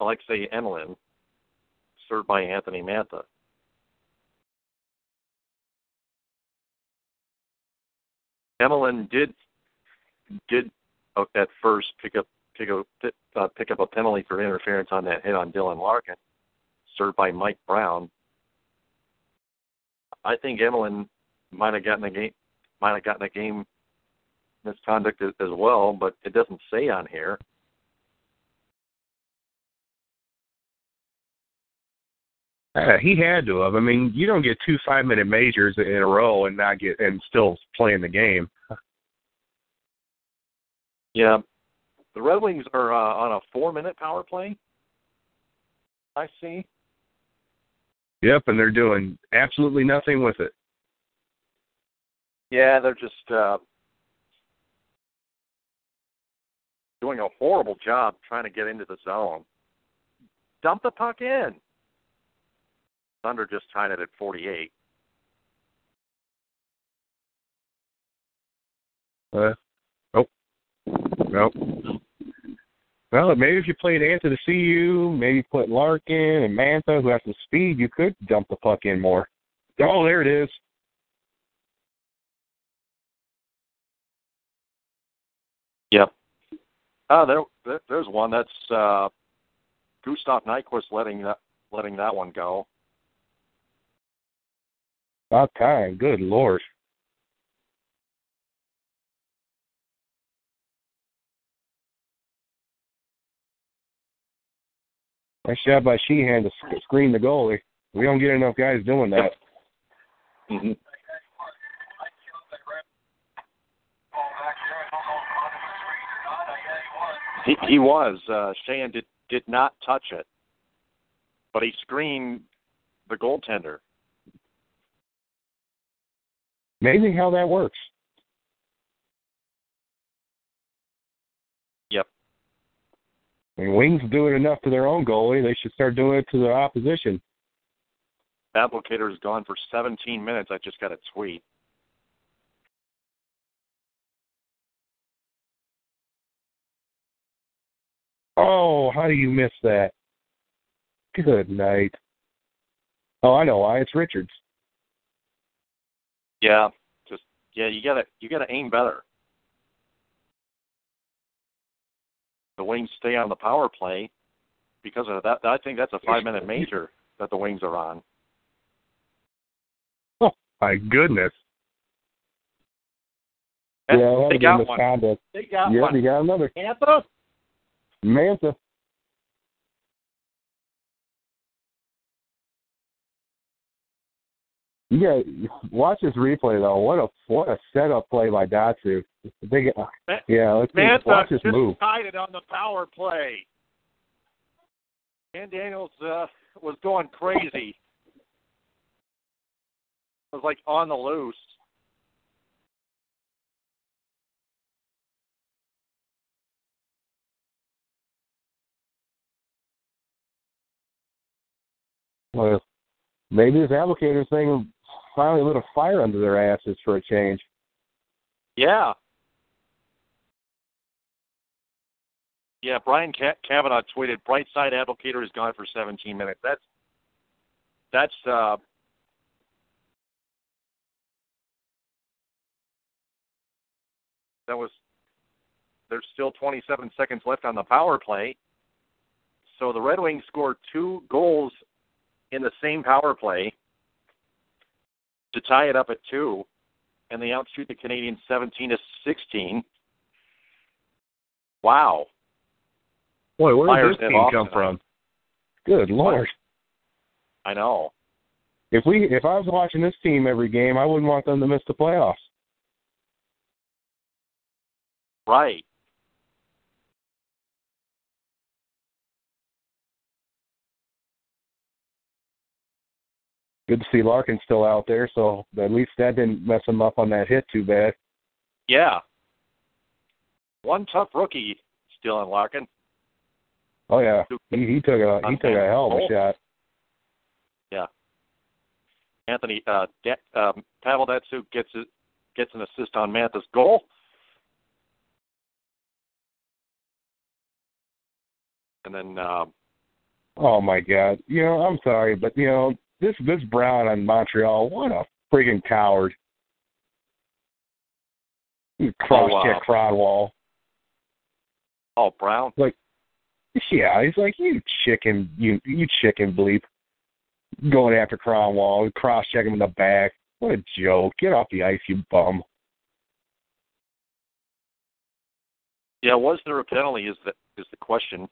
Speaker 2: Alexei Emelin, served by Anthony Mantha. Emelin did did uh, at first pick up pick up uh, pick up a penalty for interference on that hit on Dylan Larkin, served by Mike Brown. I think Emelin might have gotten a game might have gotten a game misconduct as, as well, but it doesn't say on here.
Speaker 3: Uh, he had to have. I mean, you don't get two five minute majors in a row and not get and still playing the game.
Speaker 2: Yeah, the Red Wings are uh, on a four minute power play. I see.
Speaker 3: Yep, and they're doing absolutely nothing with it.
Speaker 2: Yeah, they're just uh, doing a horrible job trying to get into the zone. Dump the puck in. Thunder just tied it at 48.
Speaker 3: Uh, oh, no. Well, maybe if you played Anta to CU, maybe put Larkin and Mantha, who has the speed, you could dump the puck in more. Oh, there it is.
Speaker 2: Oh, there, there's one. That's uh, Gustav Nyquist letting that letting that one go.
Speaker 3: About time. Good lord. Nice job by Sheahan to screen the goalie. We don't get enough guys doing that.
Speaker 2: Mm-hmm. He, he was. Uh, Sheahan did did not touch it, but he screened the goaltender.
Speaker 3: Amazing how that works.
Speaker 2: Yep.
Speaker 3: Mean, Wings do it enough to their own goalie. They should start doing it to the opposition.
Speaker 2: Abdelkader is gone for 17 minutes. I just got a tweet.
Speaker 3: Oh, how do you miss that? Good night. Oh, I know why. It's Richards.
Speaker 2: Yeah, just yeah. You gotta you gotta aim better. The Wings stay on the power play because of that. I think that's a five minute major that the Wings are on.
Speaker 3: Oh my goodness.
Speaker 2: yeah, they got
Speaker 3: one.
Speaker 2: They got
Speaker 3: yeah,
Speaker 2: one.
Speaker 3: they got another.
Speaker 2: Mantha.
Speaker 3: Mantha. Yeah, watch this replay though. What a what a setup play by Datsyuk. Big, yeah, let's see, watch this
Speaker 2: just
Speaker 3: move.
Speaker 2: tied it on the power play. Dan Daniels uh, was going crazy. It was like on the loose.
Speaker 3: Well, maybe this Abdelkader thing finally lit a fire under their asses for a change.
Speaker 2: Yeah. Yeah, Brian Kavanaugh tweeted, "Brightside Abdelkader is gone for 17 minutes." That's that's uh, that was. There's still 27 seconds left on the power play. So the Red Wings scored two goals in the same power play to tie it up at two, and they outshoot the Canadiens 17 to 16. Wow.
Speaker 3: Boy, where
Speaker 2: Fires
Speaker 3: did this team come from? Good lord.
Speaker 2: I know.
Speaker 3: If we if I was watching this team every game, I wouldn't want them to miss the playoffs.
Speaker 2: Right.
Speaker 3: Good to see Larkin still out there, so at least that didn't mess him up on that hit too bad.
Speaker 2: Yeah. One tough rookie still in Larkin.
Speaker 3: Oh yeah, he, he took a he took a hell of a shot.
Speaker 2: Yeah. Anthony uh, De- um, gets it, gets an assist on Mantha's goal. And then uh,
Speaker 3: Oh my God! You know, I'm sorry, but you know this this Brown on Montreal, what a freaking coward! Cross check
Speaker 2: oh, wow.
Speaker 3: Kronwall.
Speaker 2: Oh, Brown.
Speaker 3: Like, yeah, he's like you chicken, you you chicken bleep, going after Kronwall, cross check him in the back. What a joke! Get off the ice, you bum.
Speaker 2: Yeah, was there a penalty? Is the is the question?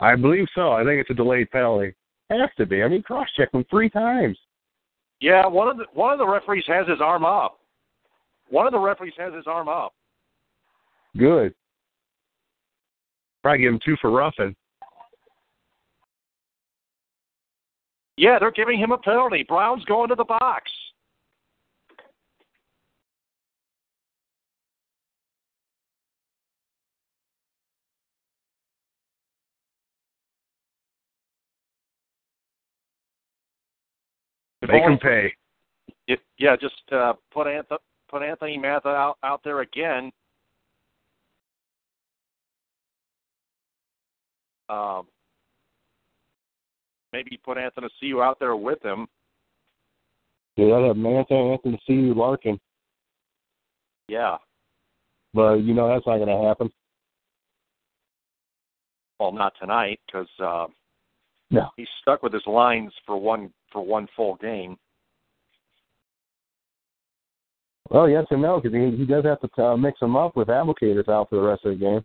Speaker 3: I believe so. I think it's a delayed penalty. Has to be. I mean, cross check him three times.
Speaker 2: Yeah, one of the one of the referees has his arm up. One of the referees has his arm up.
Speaker 3: Good. Probably give him two for roughing.
Speaker 2: Yeah, they're giving him a penalty. Brown's going to the box.
Speaker 3: Make him pay.
Speaker 2: It, yeah, just uh, put Anthony put Anthony Mantha out out there again. Um, maybe put Anthony you out there with him.
Speaker 3: Yeah, that have Mantha, Athanasiou Larkin.
Speaker 2: Yeah.
Speaker 3: But you know that's not going to happen.
Speaker 2: Well, not tonight because uh,
Speaker 3: no,
Speaker 2: he's stuck with his lines for one for one full game.
Speaker 3: Well, yes and no, because he, he does have to uh, mix them up with Abdelkader's out for the rest of the game.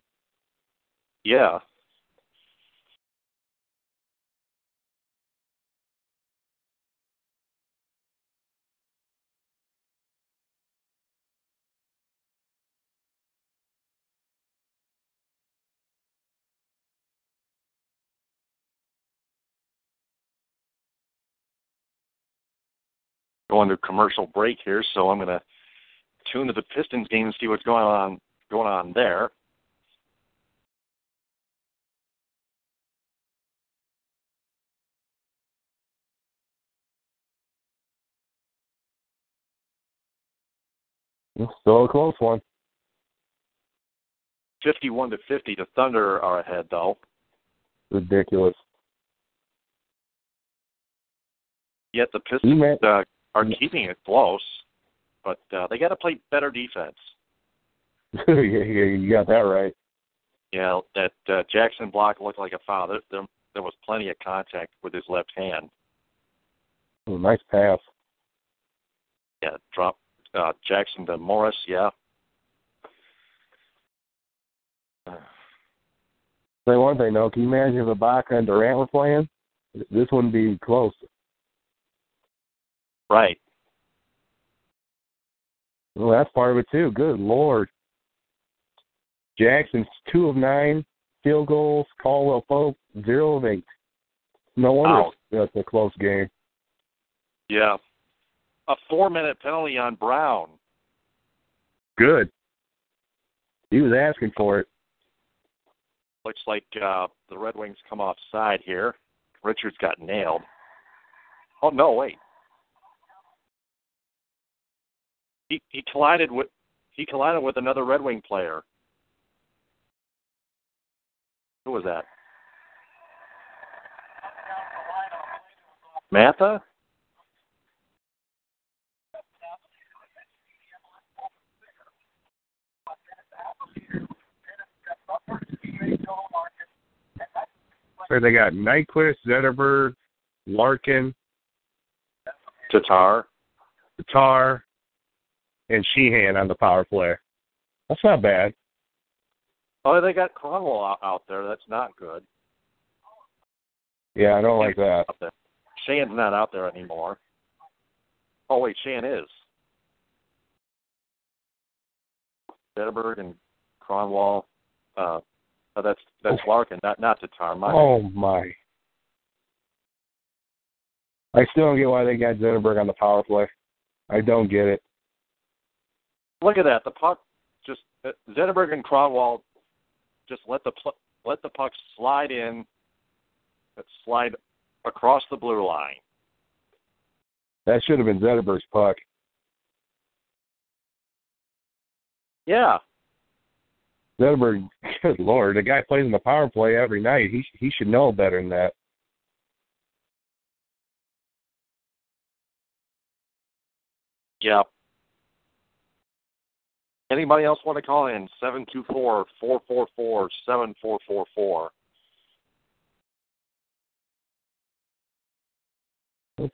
Speaker 2: Yeah. Going to commercial break here, so I'm going to tune to the Pistons game and see what's going on going on there.
Speaker 3: It's still a close one.
Speaker 2: Fifty-one to fifty. The Thunder are ahead, though.
Speaker 3: Ridiculous.
Speaker 2: Yet the Pistons uh, are keeping it close, but uh, they got to play better defense.
Speaker 3: yeah, yeah, you got that right.
Speaker 2: Yeah, that uh, Jackson block looked like a foul. There, there, there was plenty of contact with his left hand.
Speaker 3: Oh, nice pass.
Speaker 2: Yeah, drop uh, Jackson to Morris. Yeah.
Speaker 3: Say one thing though, can you imagine if Ibaka and Durant were playing? This wouldn't be close.
Speaker 2: Right.
Speaker 3: Well, that's part of it too. Good lord. Jackson's two of nine field goals. Caldwell Pope zero of eight. No wonder that's a close game.
Speaker 2: Yeah. A four minute penalty on Brown.
Speaker 3: Good. He was asking for it.
Speaker 2: Looks like uh, the Red Wings come off side here. Richards got nailed. Oh no, wait. He he collided with he collided with another Red Wing player. Who was that? Mantha?
Speaker 3: So they got Nyquist, Zetterberg, Larkin,
Speaker 2: Tatar,
Speaker 3: Tatar, and Sheahan on the power play. That's not bad.
Speaker 2: Oh, they got Kronwall out, there. That's not good.
Speaker 3: Yeah, I don't like that.
Speaker 2: Shane's not out there anymore. Oh wait, Shane is. Zetterberg and Kronwall. Uh, oh, that's that's Larkin, not not Tatar. My
Speaker 3: oh my! I still don't get why they got Zetterberg on the power play. I don't get it.
Speaker 2: Look at that. The puck just uh, Zetterberg and Kronwall just let the pl- let the puck slide in, slide across the blue line.
Speaker 3: That should have been Zetterberg's puck.
Speaker 2: Yeah.
Speaker 3: Zetterberg, good lord, the guy plays in the power play every night. He he should know better than that.
Speaker 2: Yeah. Anybody else want to call in? Seven two four four four four seven four four four.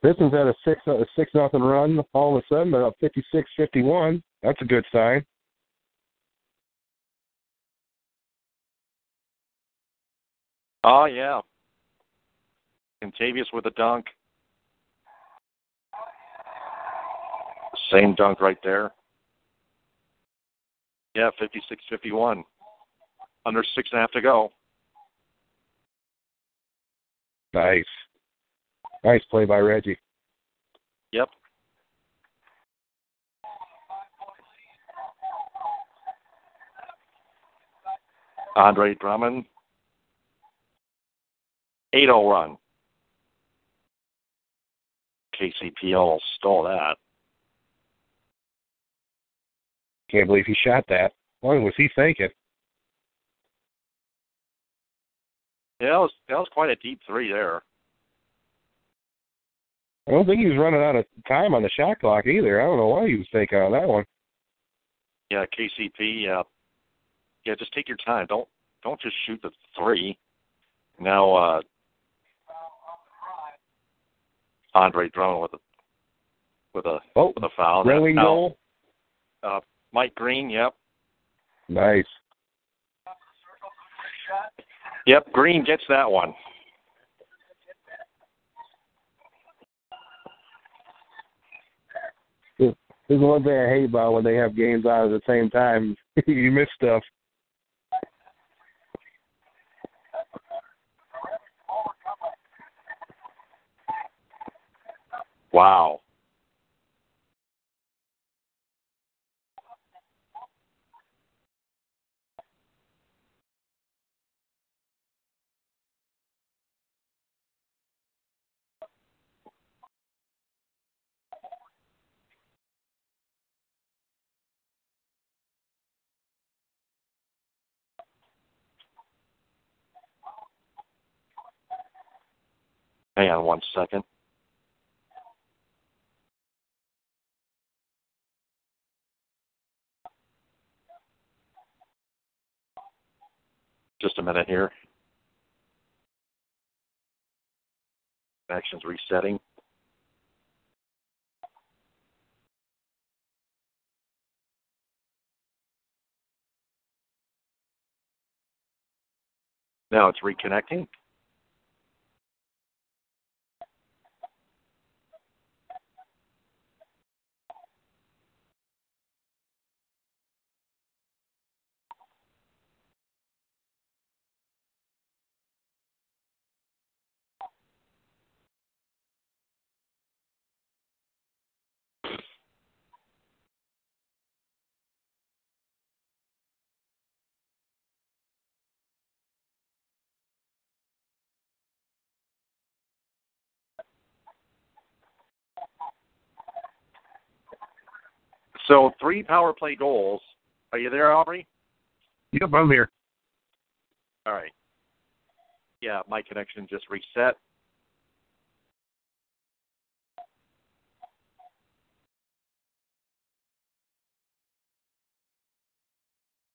Speaker 3: Pistons had a six a six nothing run. All of a sudden, they're up fifty six fifty one. That's a good sign.
Speaker 2: Oh yeah. Kentavious with a dunk. Same dunk right there. Yeah, fifty-six, fifty-one. Under six and a half to go.
Speaker 3: Nice. Nice play by Reggie.
Speaker 2: Yep. Andre Drummond. 8 0 run. KCPL stole that.
Speaker 3: I can't believe he shot that. What was he thinking?
Speaker 2: Yeah, that was that was quite a deep three there.
Speaker 3: I don't think he was running out of time on the shot clock either. I don't know why he was thinking on that one.
Speaker 2: Yeah, KCP. Yeah, yeah. Just take your time. Don't don't just shoot the three. Now, uh, Andre Drummond with a with a
Speaker 3: oh,
Speaker 2: with a foul.
Speaker 3: Red Wing goal.
Speaker 2: Uh, Mike Green, yep.
Speaker 3: Nice.
Speaker 2: Yep, Green gets that one.
Speaker 3: There's one thing I hate about when they have games on at the same time. you miss stuff.
Speaker 2: Wow. Hang on one second. Just a minute here. Connections resetting. Now it's reconnecting. So three power play goals. Are you there, Aubrey?
Speaker 3: Yep, I'm here.
Speaker 2: All right. Yeah, my connection just reset.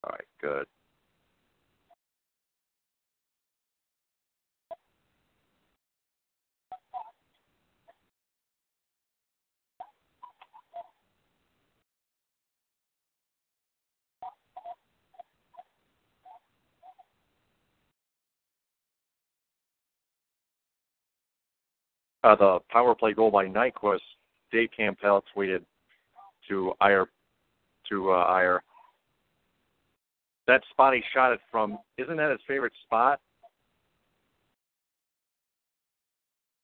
Speaker 2: All right, good. Uh, the power play goal by Nyquist, Dave Campbell tweeted to Iyer to uh, Iyer. That spot he shot it from isn't that his favorite spot?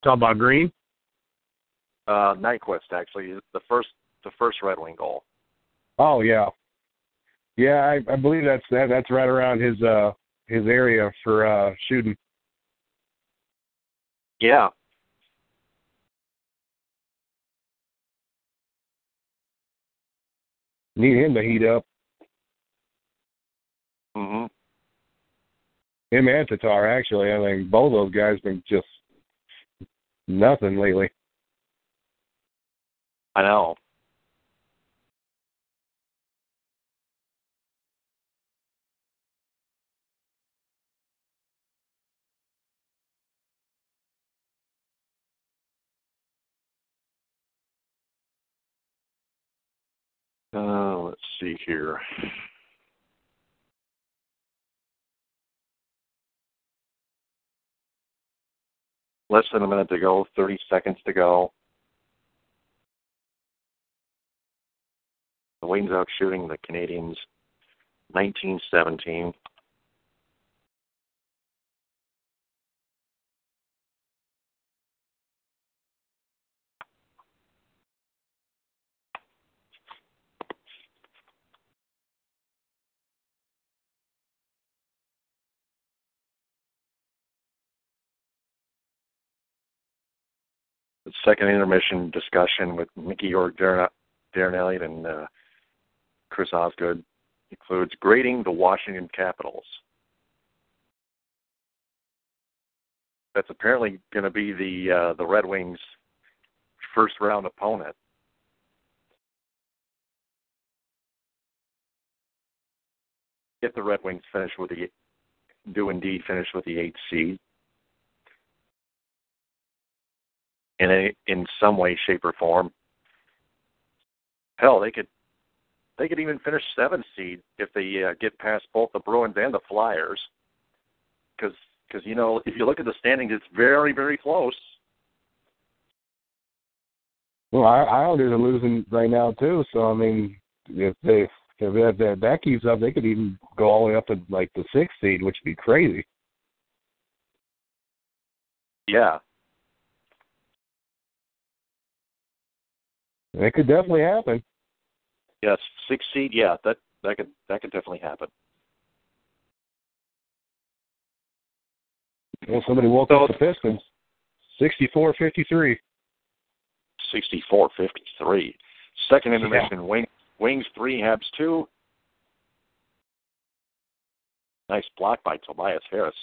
Speaker 3: Talk about Green.
Speaker 2: Uh, Nyquist actually the first the first Red Wing goal.
Speaker 3: Oh yeah, yeah. I, I believe that's that, that's right around his uh his area for uh shooting.
Speaker 2: Yeah.
Speaker 3: Need him to heat up.
Speaker 2: Mm-hmm.
Speaker 3: Him and Tatar actually. I think both those guys been just nothing lately.
Speaker 2: I know. Uh, let's see here. Less than a minute to go, 30 seconds to go. The Wings out shooting the Canadiens 1917. Second intermission discussion with Mickey York, Darren, Darren Eliot, and uh, Chris Osgood includes grading the Washington Capitals. That's apparently going to be the uh, the Red Wings' first round opponent. If the Red Wings finish with the do indeed finish with the eighth seed, in a, in some way, shape, or form. Hell, they could they could even finish seventh seed if they uh, get past both the Bruins and the Flyers. Because because you know if you look at the standings, it's very very close.
Speaker 3: Well, our Islanders are losing right now too. So I mean, if they if that, that that keeps up, they could even go all the way up to like the sixth seed, which would be crazy.
Speaker 2: Yeah,
Speaker 3: It could definitely happen.
Speaker 2: yes, six seed. Yeah, that that could that could definitely happen.
Speaker 3: Well, somebody woke up the Pistons. Sixty-four fifty-three.
Speaker 2: 64-53. Second intermission, Wing, Wings three, Habs two. Nice block by Tobias Harris.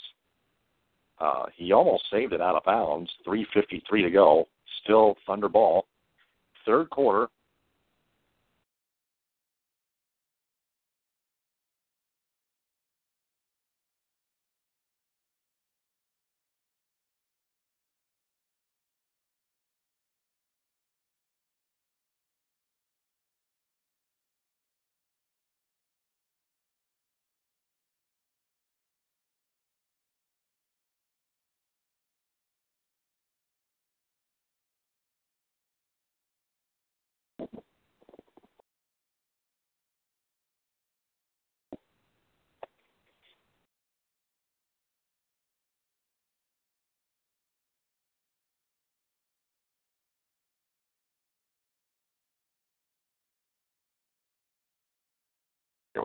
Speaker 2: Uh, he almost saved it out of bounds. 3.53 to go. Still Thunder ball. Third quarter.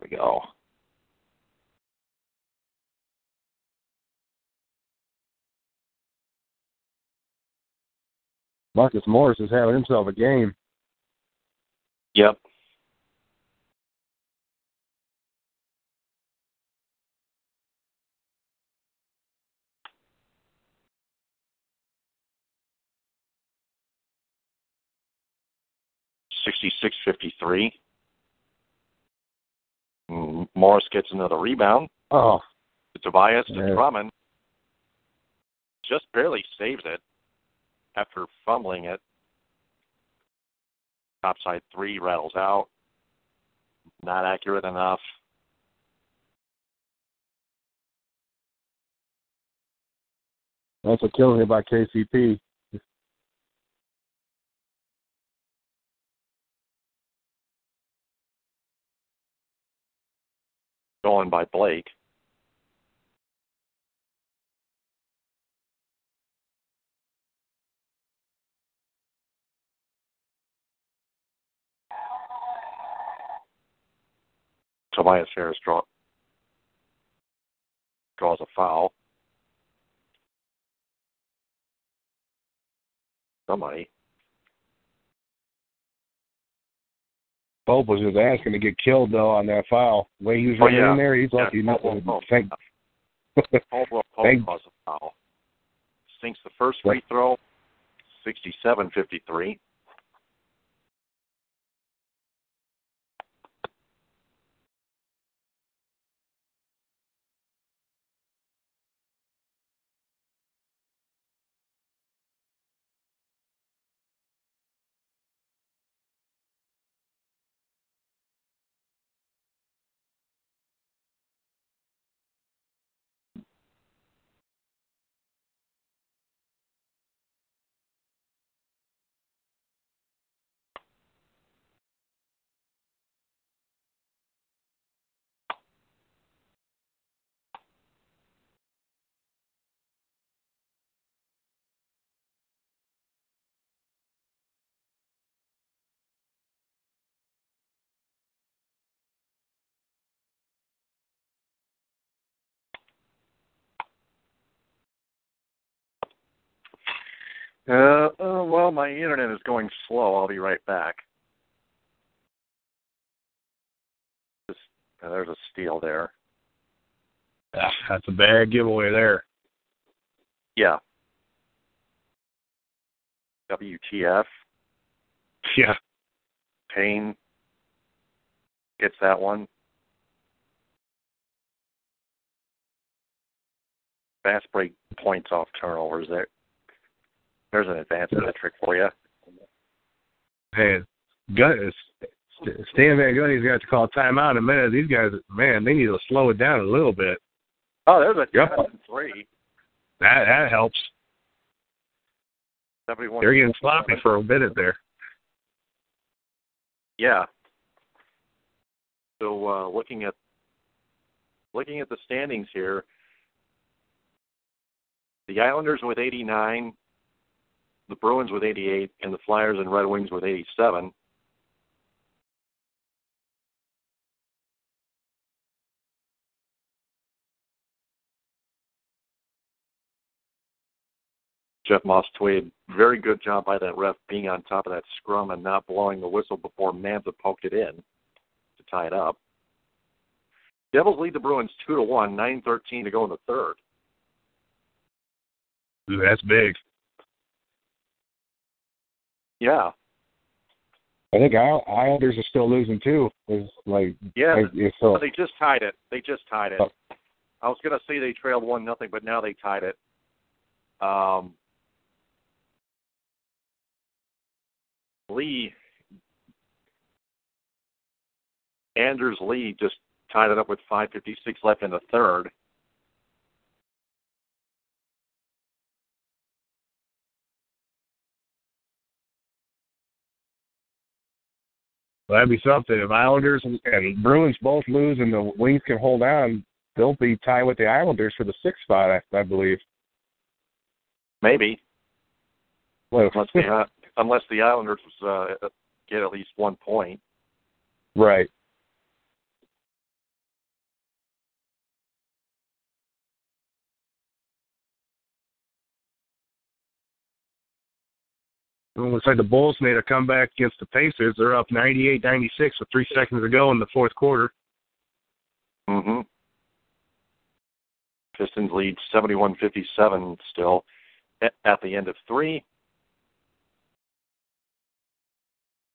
Speaker 2: We go.
Speaker 3: Marcus Morris is having himself a game.
Speaker 2: Yep. Sixty-six fifty-three. Morris gets another rebound.
Speaker 3: Oh,
Speaker 2: to Tobias to
Speaker 3: Yeah.
Speaker 2: Drummond. Just barely saves it after fumbling it. Topside three rattles out. Not accurate enough.
Speaker 3: that's a killing it by KCP.
Speaker 2: Going by Blake. Tobias Harris draw cause a foul. Somebody.
Speaker 3: Pope was his ass going to get killed though on that foul. The way he was
Speaker 2: Oh,
Speaker 3: running
Speaker 2: yeah.
Speaker 3: in there, he's
Speaker 2: Yeah,
Speaker 3: lucky nothing.
Speaker 2: Pope.
Speaker 3: Thank,
Speaker 2: Caldwell Pope caused a foul. Sinks the first free throw, 67-53. Uh, uh, well, my internet is going slow. I'll be right back. Just, uh, there's a steal there.
Speaker 3: Ah, that's a bad giveaway there.
Speaker 2: Yeah. WTF.
Speaker 3: Yeah.
Speaker 2: Payne gets that one. Fast break points off turnovers. There, there's an advanced metric for you.
Speaker 3: Man, Gun, Stan Van Gundy's got to call timeout in a minute. These guys, man, they need to slow it down a little bit.
Speaker 2: Oh, there's a
Speaker 3: Yep.
Speaker 2: Three.
Speaker 3: That that helps. They're getting sloppy for a minute there.
Speaker 2: Yeah. So uh, looking at looking at the standings here, the Islanders with 89, the Bruins with 88, and the Flyers and Red Wings with 87. Jeff Moss Tweed, very good job by that ref being on top of that scrum and not blowing the whistle before Mantha poked it in to tie it up. Devils lead the Bruins two to one, nine thirteen to go in the third.
Speaker 3: Ooh, that's big.
Speaker 2: Yeah,
Speaker 3: I think Islanders are still losing too. Is like
Speaker 2: yeah.
Speaker 3: like, if so.
Speaker 2: They just tied it. They just tied it.
Speaker 3: Oh.
Speaker 2: I was gonna say they trailed one nothing, but now they tied it. Um, Lee Anders Lee just tied it up with 5:56 left in the third.
Speaker 3: Well, that'd be something. If Islanders and, and Bruins both lose and the Wings can hold on, they'll be tied with the Islanders for the sixth spot, I, I believe.
Speaker 2: Maybe
Speaker 3: Well,
Speaker 2: unless the unless the Islanders uh, get at least one point.
Speaker 3: right. Well, it looks like the Bulls made a comeback against the Pacers. They're up 98-96 with three seconds to go in the fourth quarter.
Speaker 2: Mm-hmm. Pistons lead 71-57 still at, at the end of three.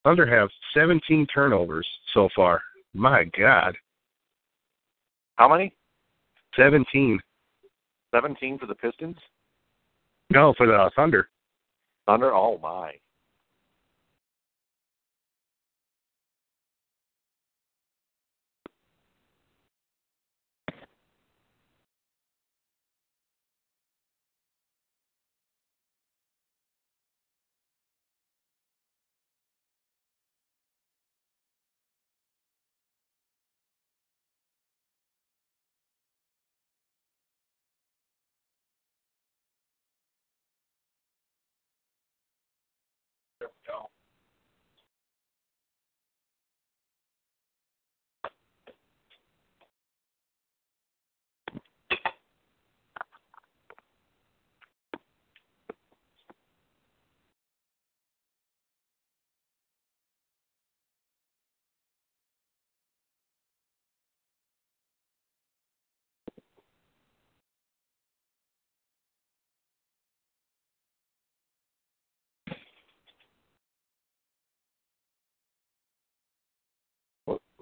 Speaker 3: Thunder have 17 turnovers so far. My God,
Speaker 2: How many?
Speaker 3: 17.
Speaker 2: 17 for the Pistons.
Speaker 3: No, for the Thunder.
Speaker 2: Thunder. Oh my.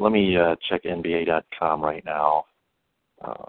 Speaker 2: Let me uh, check NBA.com right now. Uh,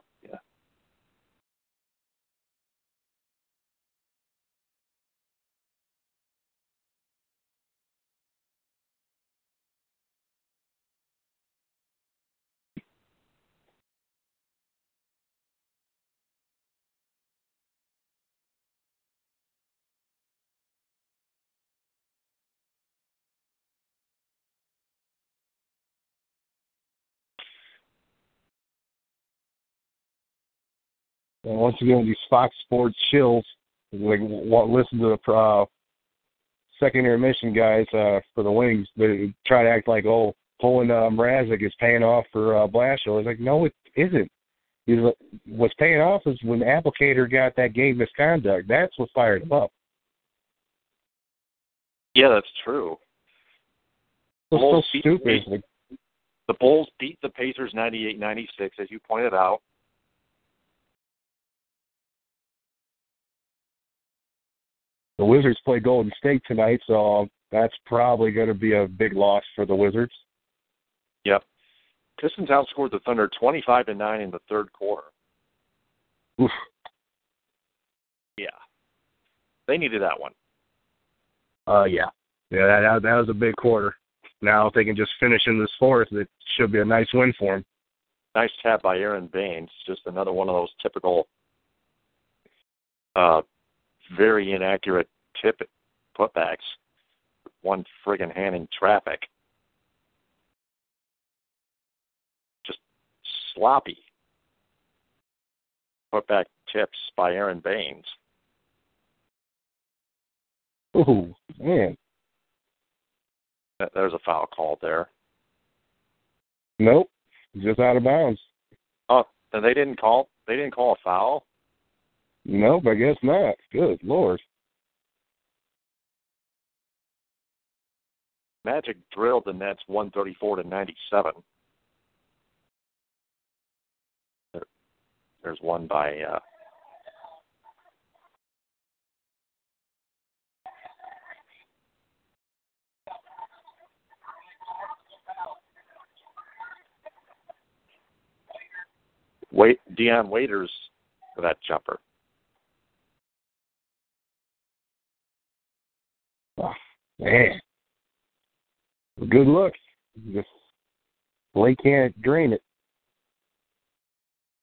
Speaker 3: And once again, these Fox Sports chills, like what listen to the uh, second intermission guys uh, for the Wings. They try to act like oh, pulling uh, Mrazek is paying off for uh, Blashill. It's like no, it isn't. He's, what's paying off is when the applicator got that game misconduct. That's what fired him up.
Speaker 2: Yeah, that's true.
Speaker 3: So
Speaker 2: Bulls beat-
Speaker 3: stupid.
Speaker 2: The Bulls beat the Pacers 98-96, as you pointed out.
Speaker 3: The Wizards play Golden State tonight, so that's probably going to be a big loss for the Wizards.
Speaker 2: Yep. Pistons outscored the Thunder 25 to 9 in the third quarter.
Speaker 3: Oof.
Speaker 2: Yeah. They needed that one.
Speaker 3: Uh, yeah, yeah, that that, was a big quarter. Now if they can just finish in this fourth, it should be a nice win for them.
Speaker 2: Nice tap by Aron Baynes. Just another one of those typical, uh, very inaccurate tip putbacks. One friggin' hand in traffic. Just sloppy putback tips by Aron Baynes.
Speaker 3: Ooh, man,
Speaker 2: There's a foul call there.
Speaker 3: nope, just out of bounds.
Speaker 2: Oh, and they didn't call. They didn't call a foul.
Speaker 3: Nope, I guess not. Good lord.
Speaker 2: Magic drilled the Nets 134 to 97. There's one by uh, Wait, Dion Waiters for that jumper.
Speaker 3: Oh, man, good look. Just Blake can't drain it.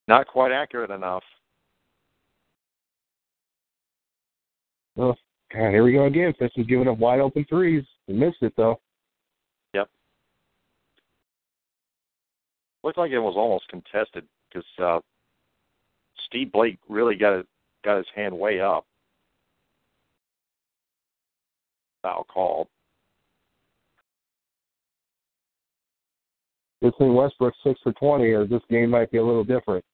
Speaker 2: Not quite accurate enough.
Speaker 3: Oh, God, here we go again. Pistons giving up wide open threes. He missed it though. Yep.
Speaker 2: Looked like it was almost contested because uh, Steve Blake really got it, got his hand way up. Foul called.
Speaker 3: This thing Westbrook six for twenty, or this game might be a little different.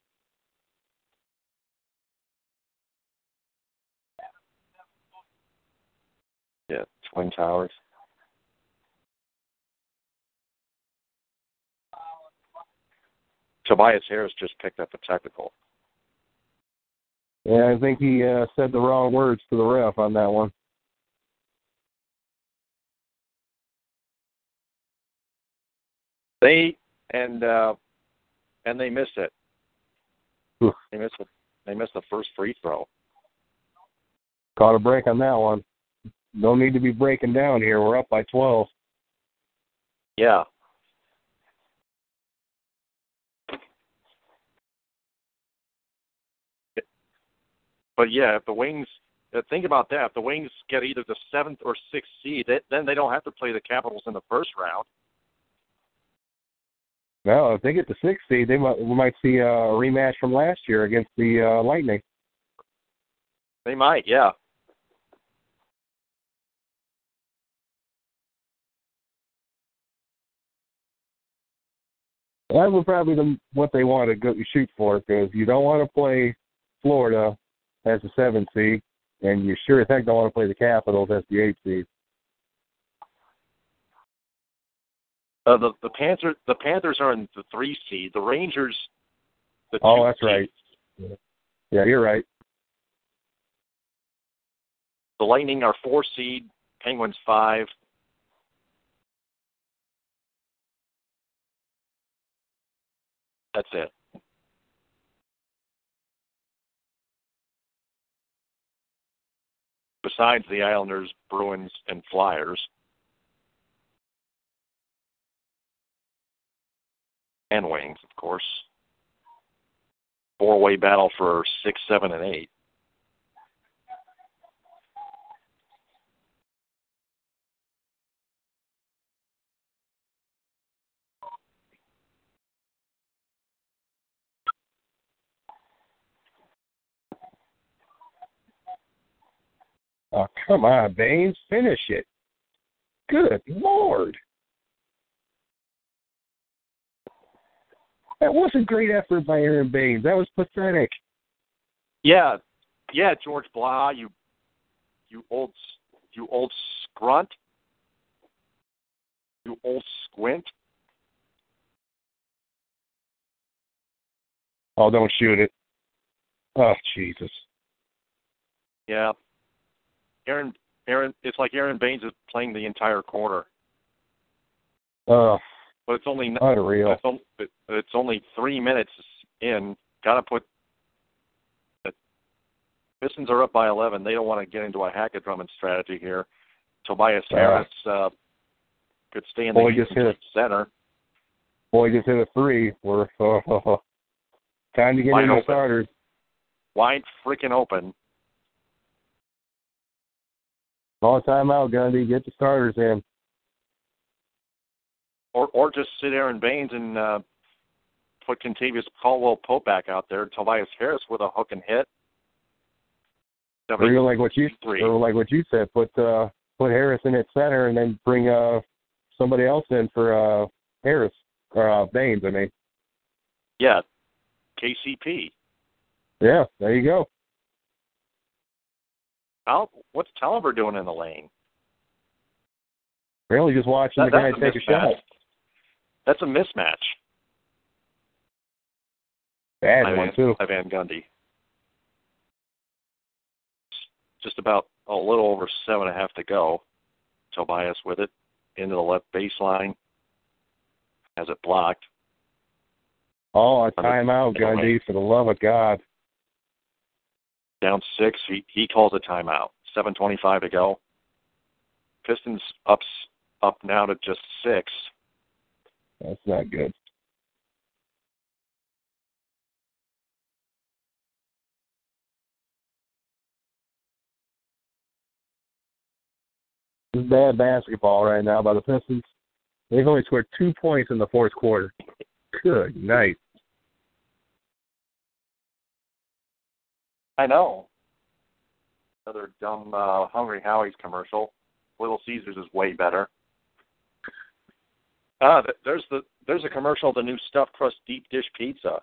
Speaker 2: Yeah, Twin Towers. Tobias Harris just picked up a technical.
Speaker 3: Yeah, I think he uh, said the wrong words to the ref on that one.
Speaker 2: They and uh and they missed it.
Speaker 3: Oof.
Speaker 2: They missed the, they missed the first free throw.
Speaker 3: Caught a break on that one. No need to be breaking down here. We're up by twelve.
Speaker 2: Yeah. But yeah, if the Wings uh, think about that, if the Wings get either the seventh or sixth seed, they, then they don't have to play the Capitals in the first round.
Speaker 3: No, if they get the sixth seed, they might we might see a rematch from last year against the uh, Lightning.
Speaker 2: They might, yeah.
Speaker 3: That would probably the, what they want to go shoot for because you don't want to play Florida as the seventh seed, and you sure as heck don't want to play the Capitals as the eighth seed.
Speaker 2: Uh, the the Panthers the Panthers are in the three seed. The Rangers. The
Speaker 3: Oh, that's
Speaker 2: seed.
Speaker 3: right. Yeah, you're right.
Speaker 2: The Lightning are four seed. Penguins five. That's it. Besides the Islanders, Bruins, and Flyers, and Wings, of course. Four way battle for six, seven, and eight.
Speaker 3: Oh, come on, Baynes, finish it. Good Lord. That was a great effort by Aron Baynes. That was pathetic.
Speaker 2: Yeah, yeah, George Blah, you, you old, you old scrunt, you old squint.
Speaker 3: Oh, don't shoot it. Oh, Jesus.
Speaker 2: Yeah, Aron, Aron, it's like Aron Baynes is playing the entire quarter,
Speaker 3: Oh,
Speaker 2: but it's only
Speaker 3: unreal.
Speaker 2: It's only, it's only three minutes in. Got to put. The Pistons are up by 11. They don't want to get into a Hackett Drummond strategy here. Tobias. Harris uh, could stay in the
Speaker 3: Boy just hit it.
Speaker 2: center.
Speaker 3: Boy just hit a three. We're oh, time to get
Speaker 2: Wide
Speaker 3: in the
Speaker 2: open.
Speaker 3: starters.
Speaker 2: Wide freaking open.
Speaker 3: Call time out, Gundy. Get the starters in.
Speaker 2: Or or just sit Aron Baynes and uh, put Kentavious Caldwell Pope back out there. Tobias Harris with a hook and hit.
Speaker 3: Or you like what you
Speaker 2: Three.
Speaker 3: or like what you said, put uh put Harris in at center and then bring uh somebody else in for uh Harris or uh Baynes, I mean.
Speaker 2: Yeah, KCP.
Speaker 3: Yeah, there you go.
Speaker 2: Al, what's Tolliver doing in the lane?
Speaker 3: Really just watching
Speaker 2: That-
Speaker 3: the guy take a shot.
Speaker 2: That's a mismatch.
Speaker 3: Bad
Speaker 2: by
Speaker 3: one too.
Speaker 2: by Van Gundy. Just about a little over seven and a half to go. Tobias with it into the left baseline. Has it blocked.
Speaker 3: Oh, a timeout, Gundy, for the love of God.
Speaker 2: Down six. He he calls a timeout. Seven twenty five to go. Pistons up up now to just six.
Speaker 3: That's not good. This is bad basketball right now by the Pistons. They've only scored two points in the fourth quarter. Good night.
Speaker 2: I know. Another dumb uh, Hungry Howie's commercial. Little Caesars is way better. Ah, there's the there's a commercial of the new stuffed crust deep dish pizza.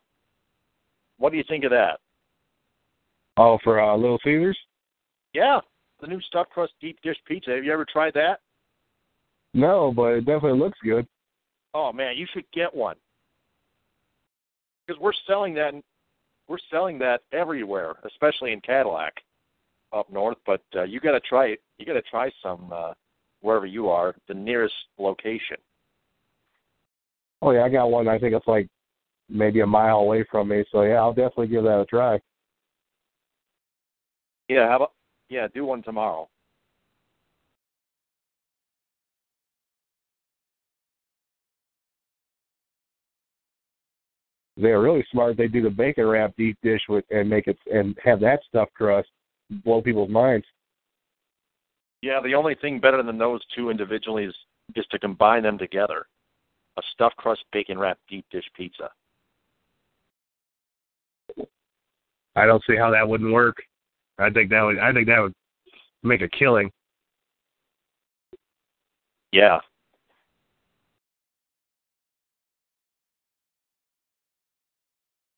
Speaker 2: What do you think of that?
Speaker 3: Oh, for uh, Little Caesars?
Speaker 2: Yeah, the new stuffed crust deep dish pizza. Have you ever tried that?
Speaker 3: No, but it definitely looks good.
Speaker 2: Oh man, you should get one. Because we're selling that we're selling that everywhere, especially in Cadillac up north, but uh, you got to try it. You got to try some uh wherever you are, the nearest location.
Speaker 3: Oh yeah, I got one. I think it's like maybe a mile away from me. So yeah, I'll definitely give that a try.
Speaker 2: Yeah, how about yeah, do one tomorrow.
Speaker 3: They're really smart. They do the bacon wrap deep dish with and make it and have that stuffed crust blow people's minds.
Speaker 2: Yeah, the only thing better than those two individually is is to combine them together. A stuffed crust bacon wrap deep dish pizza.
Speaker 3: I don't see how that wouldn't work. I think that would. I think that would make a killing.
Speaker 2: Yeah.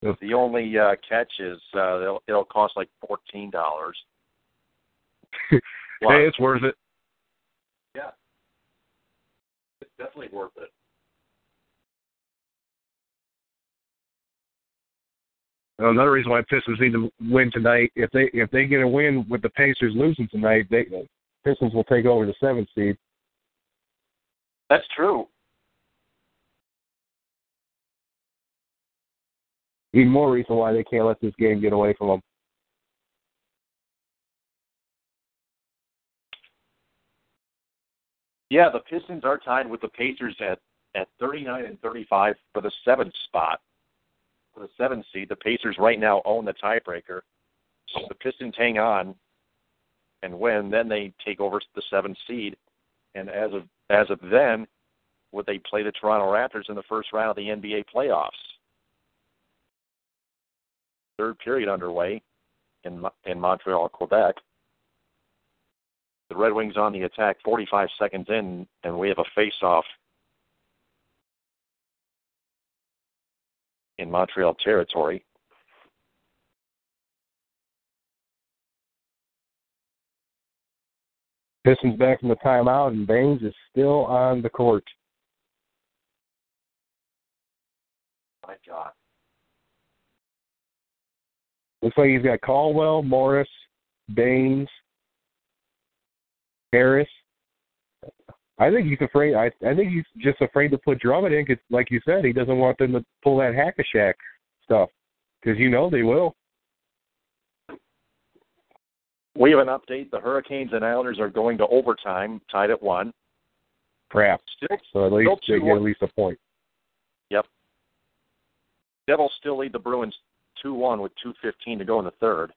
Speaker 3: Yep.
Speaker 2: The only uh, catch is uh, it'll, it'll cost like fourteen dollars.
Speaker 3: hey, it's worth it.
Speaker 2: yeah, it's definitely worth it.
Speaker 3: Another reason why Pistons need to win tonight. If they if they get a win with the Pacers losing tonight, they Pistons will take over the seventh seed.
Speaker 2: That's true.
Speaker 3: even more reason why they can't let this game get away from them.
Speaker 2: Yeah, the Pistons are tied with the Pacers at at 39 and 35 for the seventh spot. For the seventh seed, the Pacers right now own the tiebreaker. So the Pistons hang on and win, then they take over the seventh seed. And as of as of then, would they play the Toronto Raptors in the first round of the NBA playoffs? Third period underway in in Montreal, Quebec. The Red Wings on the attack, 45 seconds in, and we have a face-off in Montreal territory.
Speaker 3: Pistons back from the timeout, and Baynes is still on the court.
Speaker 2: My God.
Speaker 3: Looks like he's got Caldwell, Morris, Baynes, Harris. I think he's afraid. I I think he's just afraid to put Drummond in because, like you said, he doesn't want them to pull that hack a Shaq stuff because you know they will.
Speaker 2: We have an update. The Hurricanes and Islanders are going to overtime, tied at one.
Speaker 3: Crap.
Speaker 2: Still,
Speaker 3: So at least they get at least a point.
Speaker 2: Yep. Devils still lead the Bruins two one with two fifteen to go in the third.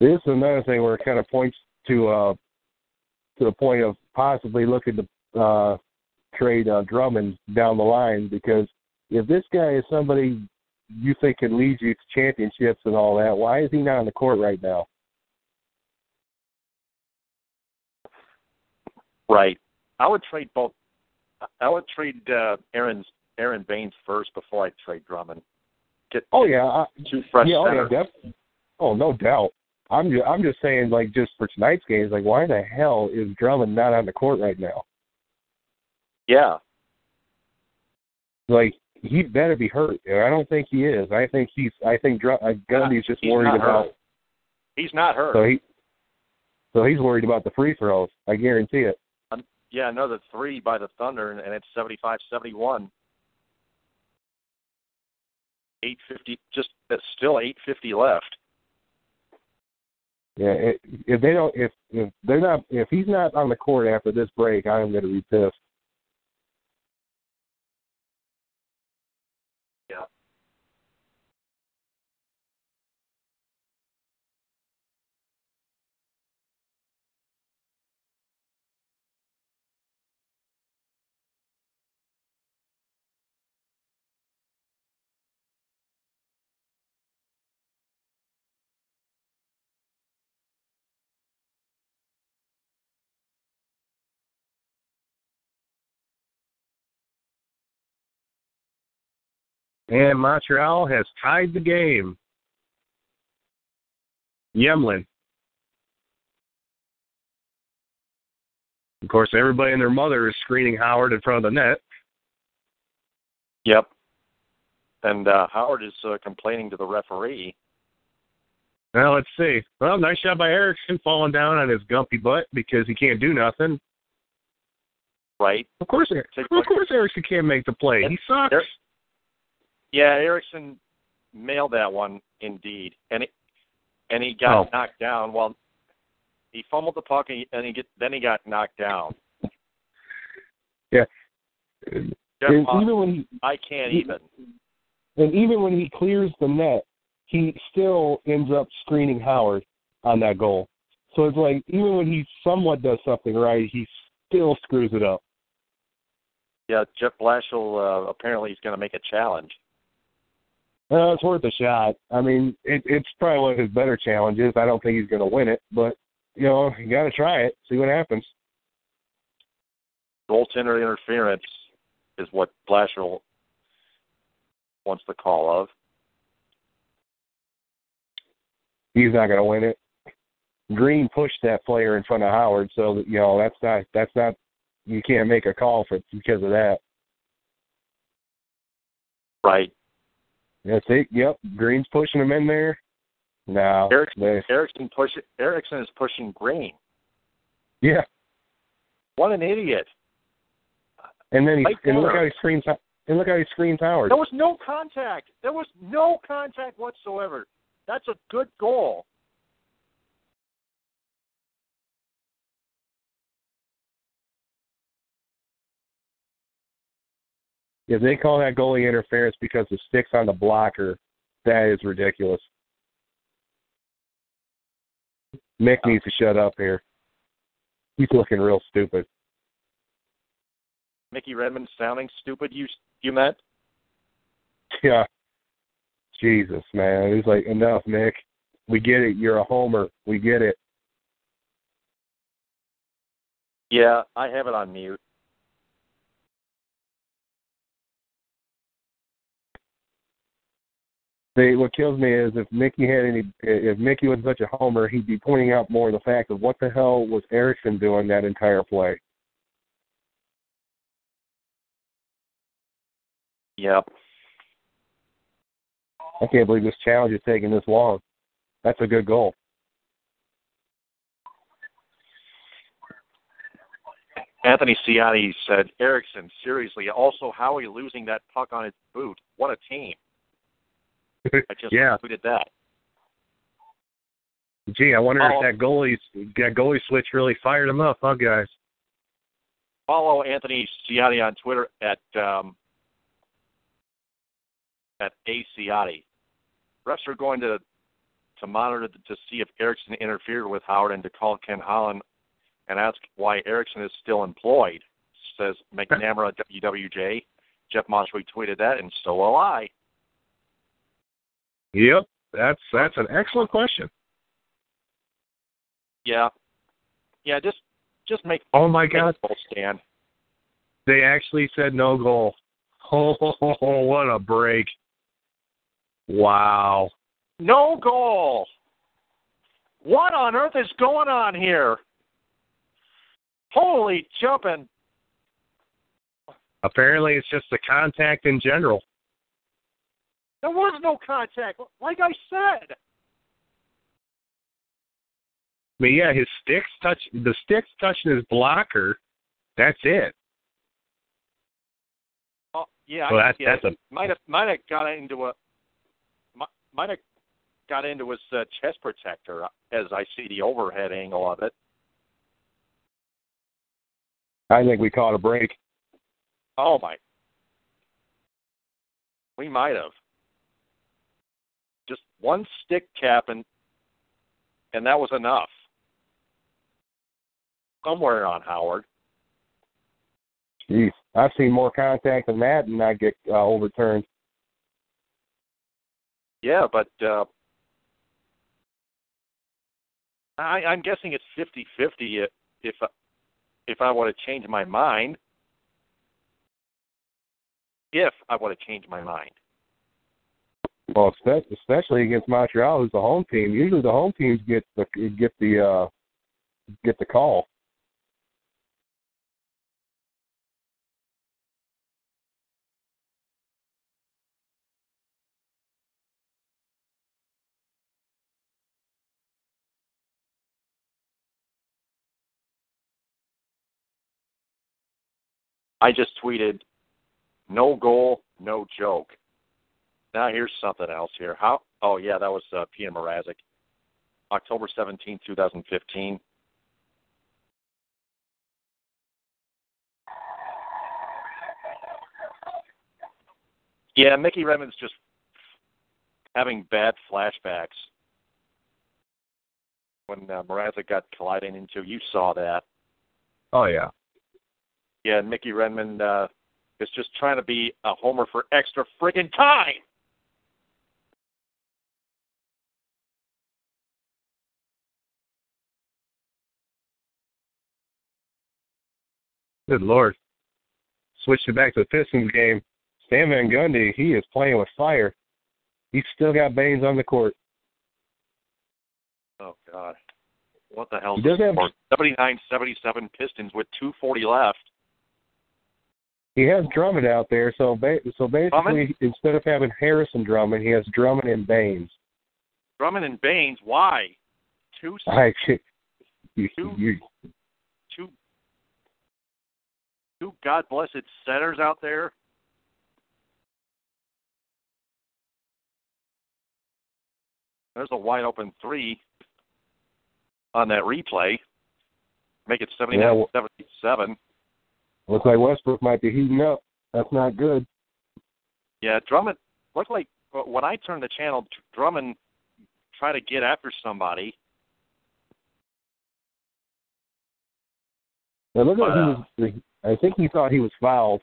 Speaker 3: This is another thing where it kind of points to uh to the point of possibly looking to uh trade uh, Drummond down the line because if this guy is somebody you think can lead you to championships and all that, why is he not on the court right now?
Speaker 2: Right. I would trade both. I would trade uh, Aron's Aron Baynes first before I trade Drummond. Get
Speaker 3: Oh yeah, I,
Speaker 2: two fresh
Speaker 3: yeah, oh, yeah, def- oh no doubt. I'm just I'm just saying like just for tonight's games, like why the hell is Drummond not on the court right now?
Speaker 2: Yeah.
Speaker 3: Like he better be hurt. I don't think he is. I think he's. I think Dr- uh, Gundy's just
Speaker 2: He's
Speaker 3: worried about.
Speaker 2: hurt. He's not hurt.
Speaker 3: So he. So he's worried about the free throws. I guarantee it.
Speaker 2: yeah, another three by the Thunder, and it's seventy-five, seventy-one. Eight fifty. Just it's still eight fifty left.
Speaker 3: Yeah. If they don't, if if they're not, if he's not on the court after this break, I am going to be pissed. And Montreal has tied the game. Emelin. Of course, everybody and their mother is screening Howard in front of the net.
Speaker 2: Yep. And uh, Howard is uh, complaining to the referee.
Speaker 3: Well, let's see. Well, nice shot by Ericsson falling down on his gumpy butt because he can't do nothing.
Speaker 2: Right.
Speaker 3: Of course, of course, Ericsson can't make the play. He sucks.
Speaker 2: Er- Yeah, Ericsson mailed that one indeed, and it, and he got
Speaker 3: Oh.
Speaker 2: knocked down. Well, he fumbled the puck, and, he, and he get then he got knocked down.
Speaker 3: Yeah.
Speaker 2: Jeff Hoff,
Speaker 3: even when he
Speaker 2: I can't
Speaker 3: he-
Speaker 2: even.
Speaker 3: and even when he clears the net, he still ends up screening Howard on that goal. So it's like even when he somewhat does something right, he still screws it up.
Speaker 2: Yeah, Jeff Blashill uh, apparently is going to make a challenge.
Speaker 3: Uh, it's worth a shot. I mean, it, it's probably one of his better challenges. I don't think he's going to win it, but you know, you got to try it, see what happens.
Speaker 2: Goaltender interference is what Blashill wants the call of.
Speaker 3: He's not going to win it. Green pushed that player in front of Howard, so you know that's not that's not you can't make a call for because of that.
Speaker 2: Right.
Speaker 3: That's it. Yep. Green's pushing him in there. No.
Speaker 2: Ericsson,
Speaker 3: they,
Speaker 2: Ericsson push Ericsson is pushing Green.
Speaker 3: yeah.
Speaker 2: What an idiot!
Speaker 3: And then he and look how he screams and look how he screams Howard.
Speaker 2: There was no contact. There was no contact whatsoever. That's a good goal.
Speaker 3: If they call that goalie interference because the stick's on the blocker, that is ridiculous. Mick oh. needs to shut up here. He's looking real stupid.
Speaker 2: Mickey Redmond sounding stupid. You you meant?
Speaker 3: Yeah. Jesus, man. He's like, enough, Mick. We get it. You're a homer. We get it.
Speaker 2: Yeah, I have it on mute.
Speaker 3: They, what kills me is if Mickey had any, if Mickey was such a homer, he'd be pointing out more the fact of what the hell was Ericsson doing that entire play.
Speaker 2: Yep.
Speaker 3: I can't believe this challenge is taking this long. That's a good goal.
Speaker 2: Anthony Ciotti said, Ericsson, seriously, also Howie losing that puck on his boot. What a team. I just
Speaker 3: yeah.
Speaker 2: tweeted that.
Speaker 3: Gee, I wonder
Speaker 2: Oh.
Speaker 3: if that goalie that goalie switch really fired him up, huh, guys?
Speaker 2: Follow Anthony Ciotti on Twitter at um, at A Ciotti. Refs are going to to monitor to, to see if Ericsson interfered with Howard and to call Ken Holland and ask why Ericsson is still employed. Says McNamara WWJ. Jeff Moss retweeted that, and so will I.
Speaker 3: Yep, that's that's an excellent question.
Speaker 2: Yeah, yeah. Just just make
Speaker 3: Oh my
Speaker 2: make
Speaker 3: God,
Speaker 2: goal stand.
Speaker 3: they actually said no goal. Oh, what a break! Wow.
Speaker 2: No goal. What on earth is going on here? Holy jumping!
Speaker 3: Apparently, it's just the contact in general.
Speaker 2: There was no contact. Like I said.
Speaker 3: I mean, yeah, his sticks touch the sticks touching his blocker. That's it.
Speaker 2: Oh, yeah,
Speaker 3: Well,
Speaker 2: I-
Speaker 3: that's-
Speaker 2: yeah,
Speaker 3: that's a-
Speaker 2: might have might have got into a might have got into his uh, chest protector uh, as I see the overhead angle of it.
Speaker 3: I think we caught a break.
Speaker 2: Oh my! We might have just one stick cap and and that was enough. Somewhere on Howard.
Speaker 3: Jeez, I've seen more contact than that and I get uh, overturned.
Speaker 2: Yeah, but uh, I, I'm guessing it's fifty-fifty if if I- if I want to change my mind. If I want to change my mind.
Speaker 3: Well, especially against Montreal, who's the home team. Usually, the home teams get the get the uh, get the call.
Speaker 2: I just tweeted, "No goal, no joke." Now here's something else here. How? Oh yeah, that was uh, Peter Mrazek, October seventeenth, two 2015. Yeah, Mickey Redmond's just having bad flashbacks. When uh, Mrazek got colliding into, you saw that.
Speaker 3: Oh yeah.
Speaker 2: Yeah, and Mickey Redmond uh, is just trying to be a homer for extra friggin' time.
Speaker 3: Good lord. Switching back to the Pistons game. Stan Van Gundy, he is playing with fire. He's still got Baynes on the court.
Speaker 2: Oh God, what the hell?
Speaker 3: He does have-
Speaker 2: Seventy nine, seventy seven Pistons with two forty left.
Speaker 3: He has Drummond out there, so ba- so basically,
Speaker 2: Drummond?
Speaker 3: instead of having Harrison Drummond, he has Drummond and Baynes.
Speaker 2: Drummond and Baynes. Why? Two,
Speaker 3: I, you,
Speaker 2: Two-
Speaker 3: you,
Speaker 2: two, two God blessed centers out there. There's a wide open three on that replay. Make it 79
Speaker 3: Yeah, well-
Speaker 2: 77.
Speaker 3: looks like Westbrook might be heating up. That's not good.
Speaker 2: Yeah, Drummond looked like uh, when I turned the channel, Drummond tried to get after somebody.
Speaker 3: Now look like
Speaker 2: But, uh,
Speaker 3: he was. I think he thought he was fouled,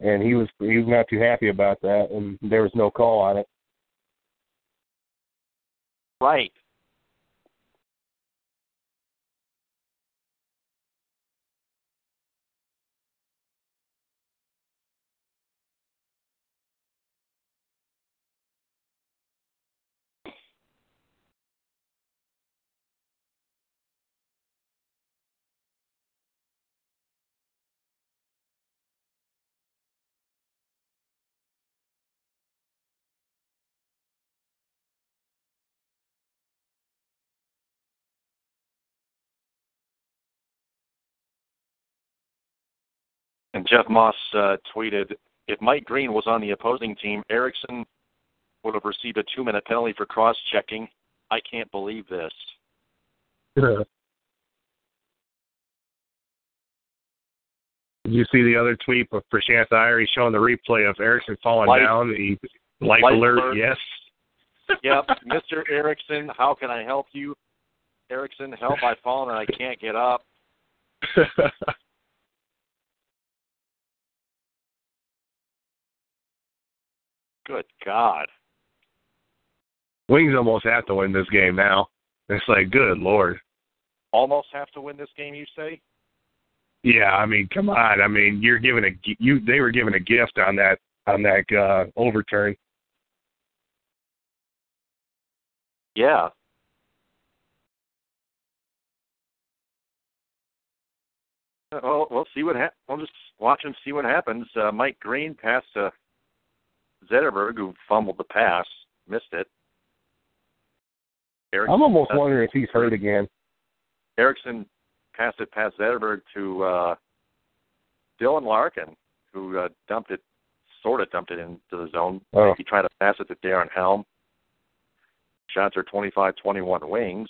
Speaker 3: and he was he was not too happy about that, and there was no call on it.
Speaker 2: Right. And Jeff Moss uh, tweeted, if Mike Green was on the opposing team, Ericsson would have received a two-minute penalty for cross-checking. I can't believe this.
Speaker 3: Did you see the other tweet of Prashant Iyer? He's showing the replay of Ericsson falling
Speaker 2: Life-
Speaker 3: down. He life,
Speaker 2: life
Speaker 3: alert,
Speaker 2: alert.
Speaker 3: yes.
Speaker 2: Yep, Mr. Ericsson, how can I help you? Ericsson, help! I've fallen and I can't get up. Good God!
Speaker 3: Wings almost have to win this game now. It's like, good lord.
Speaker 2: Almost have to win this game, you say?
Speaker 3: Yeah, I mean, come on. I mean, you're giving a you. They were given a gift on that on that uh, overturn.
Speaker 2: Yeah. Well, we'll see what hap- we'll just watch and see what happens. Uh, Mike Green passed to Zetterberg, who fumbled the pass, missed it. Ericsson,
Speaker 3: I'm almost
Speaker 2: uh,
Speaker 3: wondering if he's hurt again.
Speaker 2: Ericsson passed it past Zetterberg to uh, Dylan Larkin, who uh, dumped it, sort of dumped it into the zone.
Speaker 3: Oh.
Speaker 2: He tried to pass it to Darren Helm. Shots are 25-21 wings.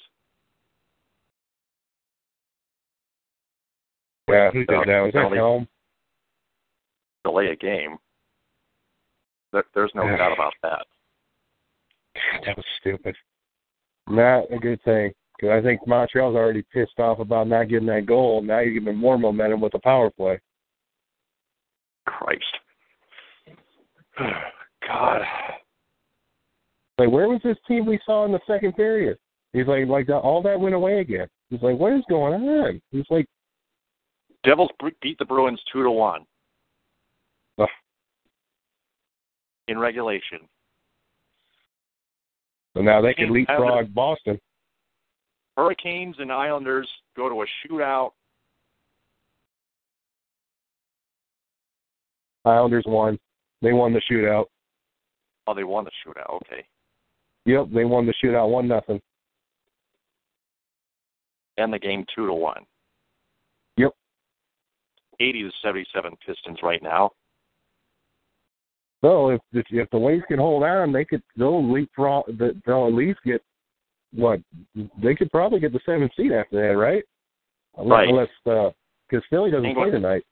Speaker 3: Yeah, who did that? Was that Helm?
Speaker 2: delay a game. There, there's no doubt about that.
Speaker 3: That was stupid. Not a good thing. Because I think Montreal's already pissed off about not getting that goal. Now you're giving more momentum with the power play.
Speaker 2: Christ. God.
Speaker 3: Like, where was this team we saw in the second period? He's like, like that, all that went away again. He's like, what is going on? He's like,
Speaker 2: Devils beat the Bruins two to one
Speaker 3: Ugh.
Speaker 2: In regulation.
Speaker 3: so now they can leapfrog Boston.
Speaker 2: Hurricanes and Islanders go to a shootout.
Speaker 3: Islanders won. They won the shootout.
Speaker 2: Oh, they won the shootout. Okay.
Speaker 3: Yep, they won the shootout one nothing.
Speaker 2: And the game two to one.
Speaker 3: Yep.
Speaker 2: Eighty to seventy-seven Pistons right now.
Speaker 3: So if if, if the Wings can hold on, they could they'll leapfrog. They'll at least get what they could probably get the seventh seed after that, right? Unless,
Speaker 2: Right.
Speaker 3: Unless uh, because Philly doesn't
Speaker 2: England-
Speaker 3: play tonight.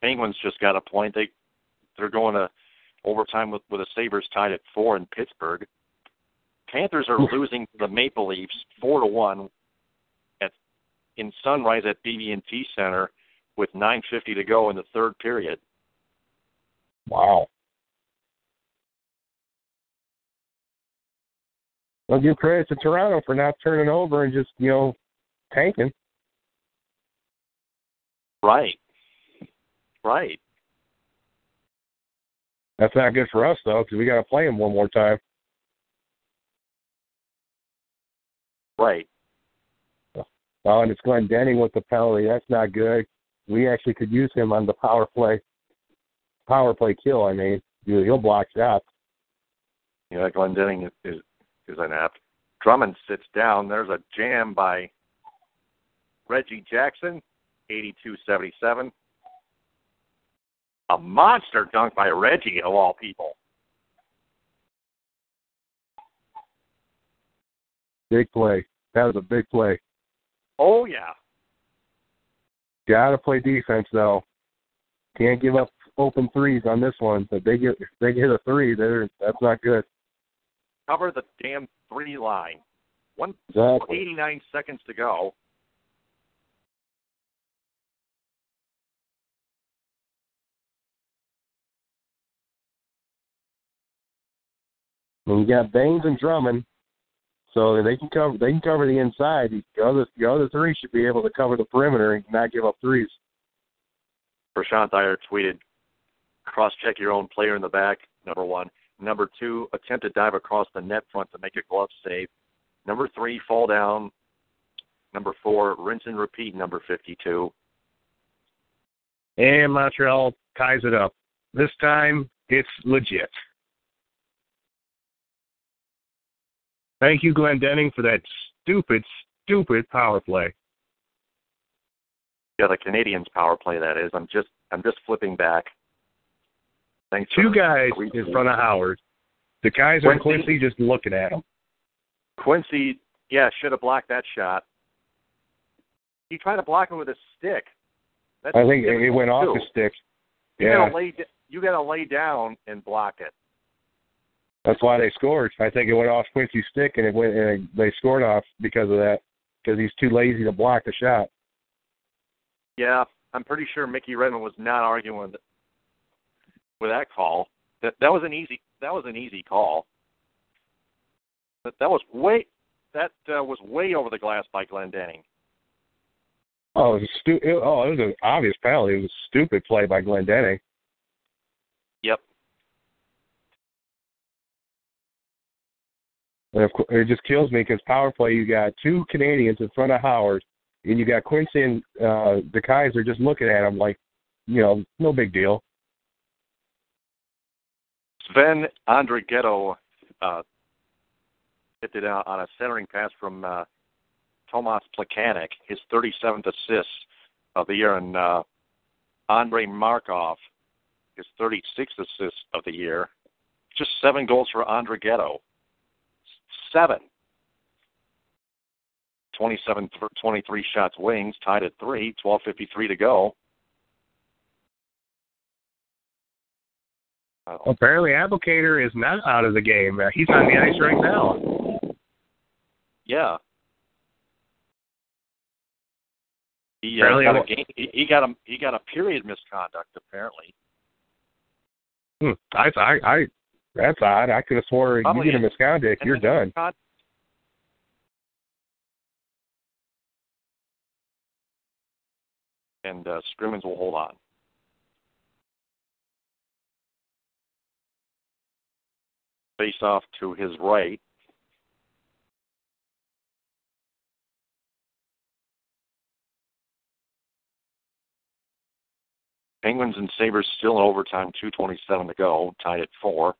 Speaker 2: Penguins just got a point. They they're going to overtime with with the Sabres tied at four in Pittsburgh. Panthers are losing to the Maple Leafs four to one at in Sunrise at BB&T Center with 9:50 to go in the third period.
Speaker 3: Wow. I'll give credit to Toronto for not turning over and just you know tanking.
Speaker 2: Right. Right.
Speaker 3: That's not good for us though, because we got to play them one more time.
Speaker 2: Right.
Speaker 3: Oh, and it's Glendening with the penalty. That's not good. We actually could use him on the power play. power play kill. I mean, he'll block shots.
Speaker 2: Yeah, Glendening is, is is inept. Drummond sits down. There's a jam by Reggie Jackson, 82-77. A monster dunk by Reggie of all people.
Speaker 3: Big play. That was a big play.
Speaker 2: Oh yeah.
Speaker 3: Gotta play defense though. Can't give up open threes on this one. If they get if they hit a three, they're that's not good.
Speaker 2: Cover the damn three line. One
Speaker 3: Exactly.
Speaker 2: eighty nine seconds to go.
Speaker 3: And you got Baynes and Drummond, so they can cover they can cover the inside. The other the other three should be able to cover the perimeter and not give up threes.
Speaker 2: Prashant Iyer tweeted, cross check your own player in the back, number one. Number two, attempt to dive across the net front to make a glove save. Number three, fall down. Number four, rinse and repeat, number 52.
Speaker 3: And Montreal ties it up. This time it's legit. Thank you, Glendening, for that stupid, stupid power play.
Speaker 2: Yeah, the Canadiens power play that is. I'm just I'm just flipping back. Thanks
Speaker 3: Two guys
Speaker 2: the
Speaker 3: in front of Howard. The guys and
Speaker 2: Quincey-
Speaker 3: Quincey just looking at him.
Speaker 2: Quincey, yeah, should have blocked that shot. He tried to block him with a stick. That's
Speaker 3: I think it went off
Speaker 2: too.
Speaker 3: his stick.
Speaker 2: You
Speaker 3: Yeah,
Speaker 2: gotta lay you gotta lay down and block it.
Speaker 3: that's why they scored. I think it went off Quincey's stick, and it went. And they scored off because of that. Because he's too lazy to block the shot.
Speaker 2: Yeah, I'm pretty sure Mickey Redmond was not arguing with, that call. That that was an easy that was an easy call. That that was way that uh, was way over the glass by Glendening.
Speaker 3: Oh, it was a stu- it, Oh, it was an obvious penalty. It was a stupid play by Glendening.
Speaker 2: Yep.
Speaker 3: And of course, it just kills me because power play. You got two Canadiens in front of Howard, and you got Quincey and uh, DeKeyser just looking at him like, you know, no big deal.
Speaker 2: Sven Andrighetto uh, hit it out on a centering pass from uh, Tomas Plekanec, his 37th assist of the year, and uh, Andrei Markov, his 36th assist of the year. Just seven goals for Andre Andrighetto. Seven. 27 th- 23 shots wings, tied at three, 12.53 to go.
Speaker 3: Apparently, Abdelkader is not out of the game. Uh, he's on the ice right now.
Speaker 2: Yeah. He uh, got a game. He, he got a he got a period misconduct apparently.
Speaker 3: Hmm. I, I, I, that's odd. I could have
Speaker 2: Probably
Speaker 3: you get a misconduct, you're done.
Speaker 2: And uh, Scrimmins will hold on. face off to his right. Penguins and Sabres still in overtime, 2.27 to go, tied at 4.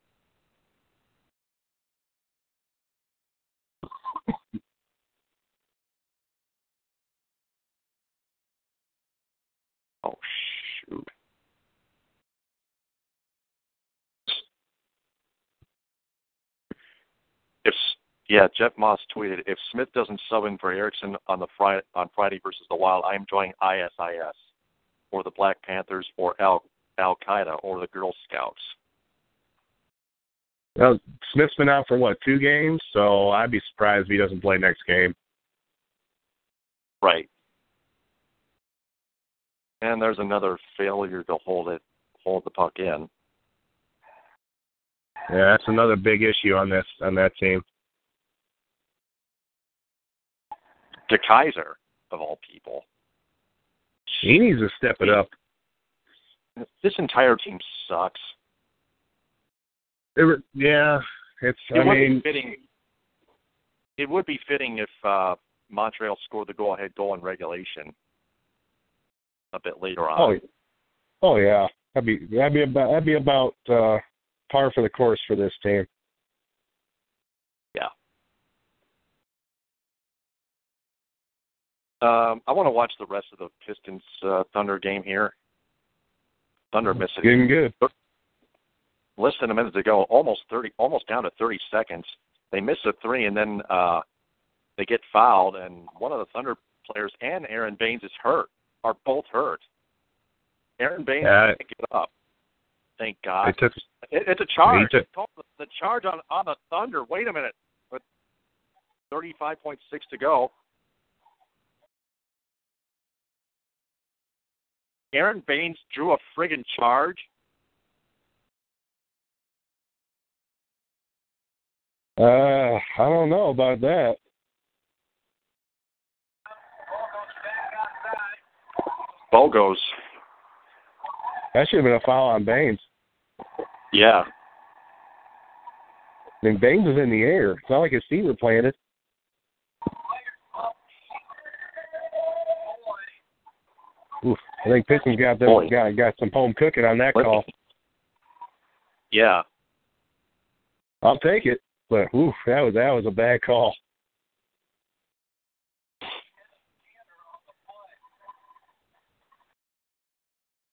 Speaker 2: Yeah, Jeff Moss tweeted if Smith doesn't sub in for Ericsson on the Friday on Friday versus the Wild, I am joining ISIS or the Black Panthers or Al Al Qaeda or the Girl Scouts.
Speaker 3: Well, Smith's been out for what two games, so I'd be surprised if he doesn't play next game.
Speaker 2: Right. And there's another failure to hold it hold the puck in.
Speaker 3: Yeah, that's another big issue on this on that team.
Speaker 2: DeKeyser, of all people.
Speaker 3: He needs to step it up.
Speaker 2: This entire team sucks.
Speaker 3: It, yeah, it's.
Speaker 2: It
Speaker 3: I
Speaker 2: would
Speaker 3: mean,
Speaker 2: be fitting. It would be fitting if uh, Montreal scored the go-ahead goal in regulation a bit later on.
Speaker 3: oh, oh yeah. That'd be that'd be about that'd be about uh, par for the course for this team.
Speaker 2: Yeah. Um, I want to watch the rest of the Pistons uh, Thunder game here. Thunder missing.
Speaker 3: Getting good.
Speaker 2: Less than a minute to go, almost thirty, almost down to thirty seconds. They miss a three, and then uh, they get fouled, and one of the Thunder players and Aron Baynes is hurt. Are both hurt. Aron Baynes
Speaker 3: Yeah.
Speaker 2: can't get up. Thank God.
Speaker 3: It took
Speaker 2: It, it's a charge.
Speaker 3: Took-
Speaker 2: the, charge on on the Thunder. Wait a minute. With 35.6 to go. Aron Baynes drew a friggin' charge.
Speaker 3: uh I don't know about that.
Speaker 2: Bogos.
Speaker 3: That should have been a foul on Baynes.
Speaker 2: Yeah.
Speaker 3: I mean Baynes was in the air. It's not like his feet were planted. Oof, I think Pistons got them
Speaker 2: Boy.
Speaker 3: got got some home cooking on that call.
Speaker 2: Yeah.
Speaker 3: I'll take it. But oof, that was that was a bad call.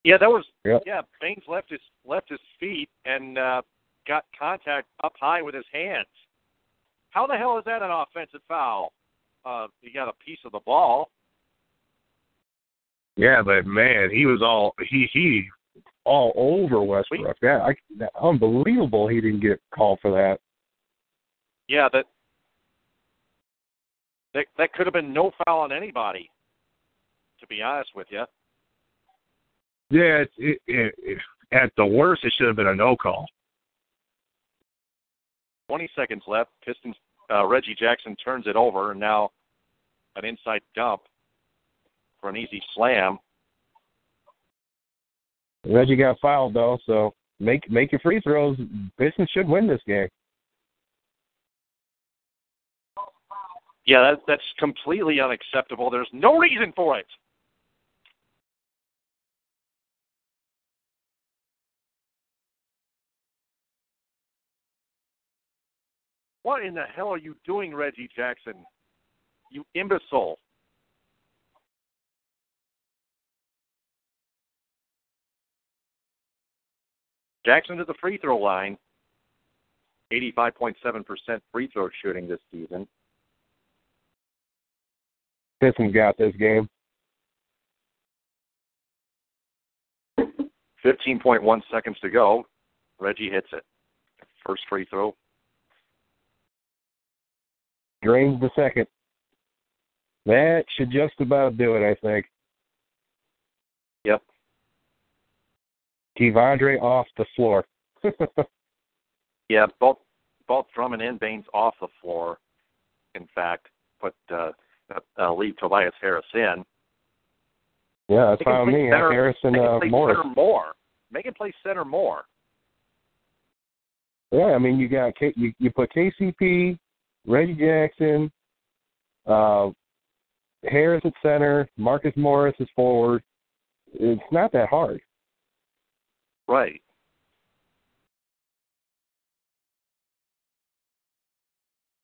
Speaker 2: Yeah, that was
Speaker 3: Yep.
Speaker 2: yeah, Baynes left his left his feet and uh got contact up high with his hands. How the hell is that an offensive foul? Uh he got a piece of the ball.
Speaker 3: Yeah, but man, he was all he he all over Westbrook. Yeah, I, that, unbelievable. He didn't get called for that.
Speaker 2: Yeah, that that that could have been no foul on anybody. To be honest with you.
Speaker 3: Yeah, it, it, it, at the worst, it should have been a no call.
Speaker 2: 20 seconds left. Pistons uh, Reggie Jackson turns it over, and now an inside dump for an easy slam.
Speaker 3: Reggie got fouled though, so make make your free throws. Pistons should win this game.
Speaker 2: Yeah, that, that's completely unacceptable. There's no reason for it. What in the hell are you doing, Reggie Jackson? You imbecile. Jackson to the free throw line. 85.7% free throw shooting this season.
Speaker 3: Pistons got this game.
Speaker 2: 15.1 seconds to go. Reggie hits it. First free throw.
Speaker 3: Drains the second. That should just about do it, I think.
Speaker 2: Yep.
Speaker 3: Kevondre off the floor.
Speaker 2: Yeah, both both Drummond and Baynes off the floor. In fact, put uh, uh, leave Tobias Harris in.
Speaker 3: yeah, that's fine with me.
Speaker 2: center- make him
Speaker 3: uh, Morris.
Speaker 2: center more. Make him play center more.
Speaker 3: Yeah, I mean you got K, you you put KCP, Reggie Jackson, uh, Harris at center, Marcus Morris is forward. It's not that hard.
Speaker 2: Right.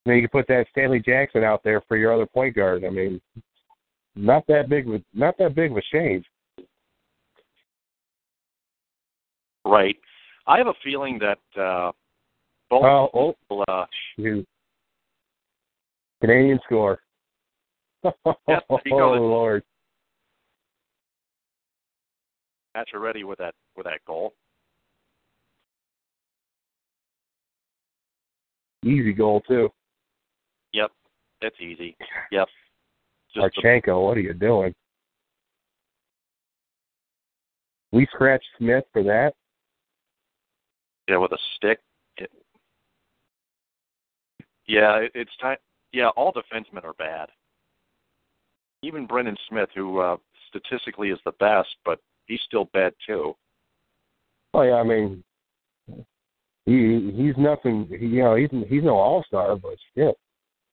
Speaker 3: I mean, you can put that Stanley Jackson out there for your other point guard. I mean, not that big with not that big of a change.
Speaker 2: Right. I have a feeling that uh, both
Speaker 3: Oh, oh,
Speaker 2: will, uh,
Speaker 3: shoot. Canadian score.
Speaker 2: Yes,
Speaker 3: oh
Speaker 2: there you go.
Speaker 3: Lord.
Speaker 2: match are ready with that with that goal.
Speaker 3: Easy goal too.
Speaker 2: Yep, that's easy. Yep. Just the,
Speaker 3: Archenko, what are you doing? We scratched Smith for that.
Speaker 2: yeah, with a stick. It, yeah, it, it's time. Yeah, all defensemen are bad. Even Brendan Smith, who uh, statistically is the best, but he's still bad too.
Speaker 3: Oh yeah, I mean, he he's nothing. He, you know, he's he's no all star, but shit.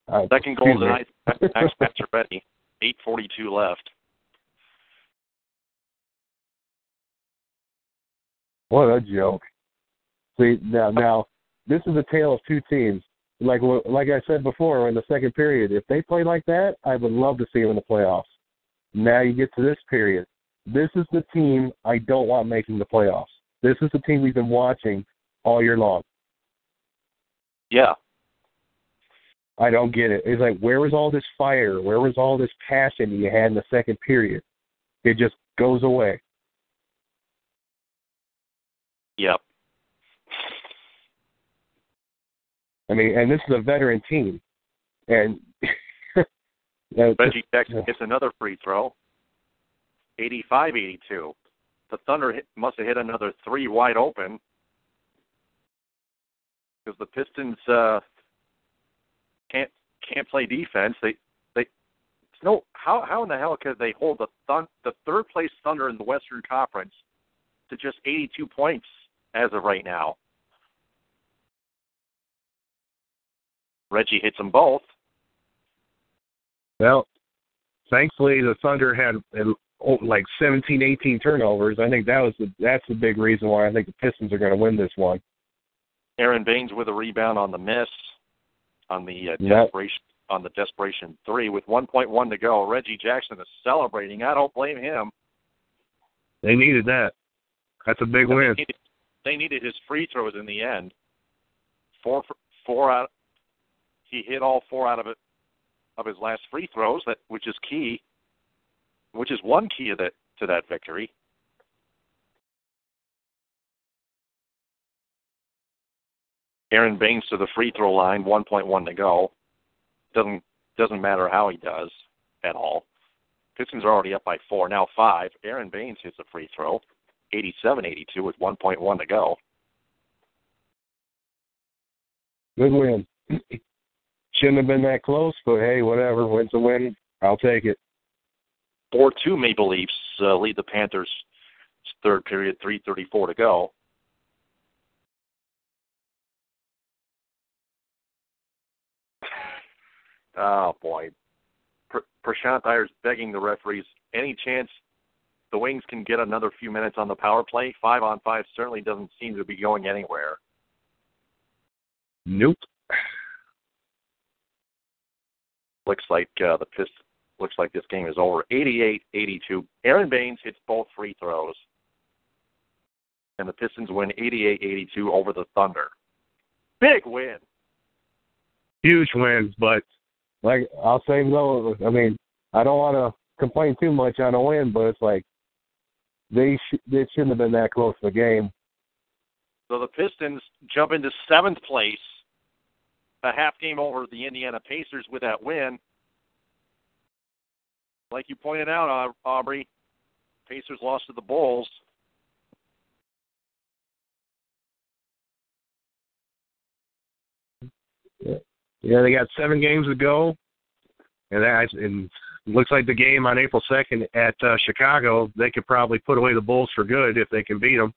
Speaker 3: Uh,
Speaker 2: Second goal tonight. Max Pacioretty. Eight forty-two left.
Speaker 3: What a joke. See now, now this is a tale of two teams. Like like I said before in the second period, if they play like that, I would love to see them in the playoffs. Now you get to this period. This is the team I don't want making the playoffs. This is the team we've been watching all year long.
Speaker 2: Yeah.
Speaker 3: I don't get it. It's like where was all this fire? Where was all this passion you had in the second period? It just goes away.
Speaker 2: Yep.
Speaker 3: I mean, and this is a veteran team, and
Speaker 2: Reggie Jackson gets another free throw. 85-82. The Thunder hit, must have hit another three wide open because the Pistons uh, can't can't play defense. They they no how how in the hell could they hold the thun, the third place Thunder in the Western Conference to just 82 points as of right now? Reggie hits them both.
Speaker 3: Well, thankfully the Thunder had like 17, 18 turnovers. I think that was the that's the big reason why I think the Pistons are going to win this one.
Speaker 2: Aron Baynes with a rebound on the miss, on the uh,
Speaker 3: Yep.
Speaker 2: desperation on the desperation three with 1.1 to go. Reggie Jackson is celebrating. I don't blame him.
Speaker 3: They needed that. That's a big
Speaker 2: They
Speaker 3: win.
Speaker 2: needed, they needed his free throws in the end. Four four out. He hit all four out of it of his last free throws. That which is key. Which is one key to that to that victory. Aron Baynes to the free throw line, 1.1 to go. Doesn't doesn't matter how he does at all. Pistons are already up by four, now five. Aron Baynes hits a free throw, 87-82 with 1.1 to go.
Speaker 3: Good win. Shouldn't have been that close, but hey, whatever. Win's a win. I'll take it.
Speaker 2: 4-2 Maple Leafs uh, lead the Panthers third period, 3.34 to go. Oh, boy. Pr- Prashant Iyer's begging the referees, any chance the Wings can get another few minutes on the power play? Five on five certainly doesn't seem to be going anywhere.
Speaker 3: Nope.
Speaker 2: Looks like uh, the Pist looks like this game is over. 88-82. Aron Baynes hits both free throws, and the Pistons win 88-82 over the Thunder. Big win.
Speaker 3: Huge win, but like I'll say no. I mean, I don't want to complain too much on a win, but it's like they sh- they shouldn't have been that close to the game.
Speaker 2: So the Pistons jump into seventh place, a half game over the Indiana Pacers with that win. Like you pointed out, Aubrey, Pacers lost to the Bulls.
Speaker 3: Yeah, they got seven games to go, and that and looks like the game on April second at uh, Chicago. They could probably put away the Bulls for good if they can beat them.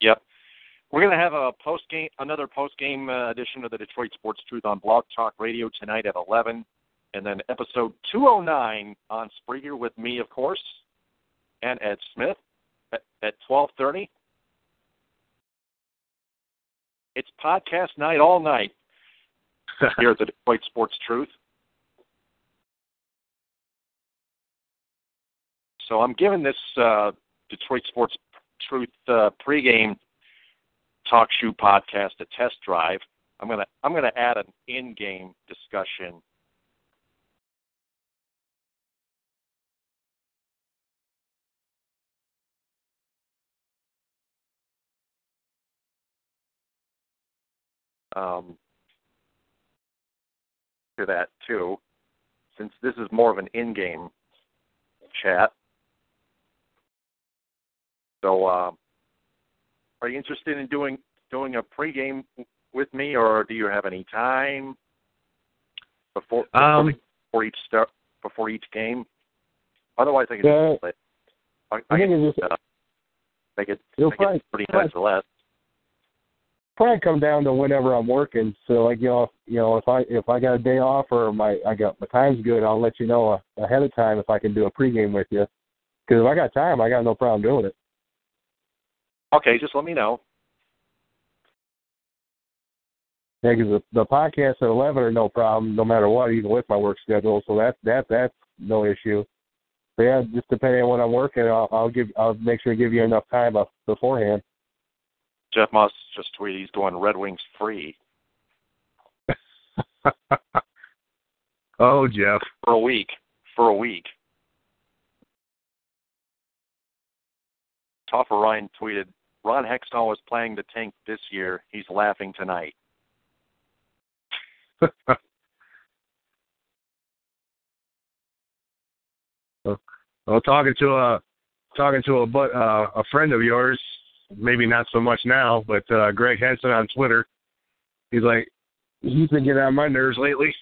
Speaker 2: Yep. We're going to have a post game, another post game uh, edition of the Detroit Sports Truth on Blog Talk Radio tonight at 11, and then episode 209 on Spreaker with me, of course, and Ed Smith at, at 12:30. It's podcast night all night here at the Detroit Sports Truth. So I'm giving this uh, Detroit Sports Truth uh, pregame talk shoe podcast a test drive. I'm gonna I'm gonna add an in-game discussion. Um, to that too, since this is more of an in-game chat. So, uh, are you interested in doing doing a pregame with me, or do you have any time before before,
Speaker 3: Um,
Speaker 2: before each start before each game? Otherwise, I can just, I, I
Speaker 3: I think
Speaker 2: can
Speaker 3: it's just
Speaker 2: uh, make it make it thirty minutes or less.
Speaker 3: Probably come down to whenever I'm working. So like you know, if, you know, if I if I got a day off or my I got my time's good, I'll let you know uh, ahead of time if I can do a pregame with you. Because if I got time, I got no problem doing it.
Speaker 2: Okay, just let me know.
Speaker 3: Yeah, because the, the podcasts at eleven are no problem, no matter what, even with my work schedule. So that that that's no issue. But yeah, just depending on when I'm working, I'll, I'll give I'll make sure to give you enough time beforehand.
Speaker 2: Jeff Moss just tweeted he's going Red Wings free.
Speaker 3: oh, Jeff.
Speaker 2: For a week. For a week. Toffer Ryan tweeted, Ron Hextall was playing the tank this year. He's laughing tonight.
Speaker 3: well, talking to a talking to a but uh, a friend of yours, maybe not so much now, but uh, Greg Henson on Twitter, he's like, he's been getting on my nerves lately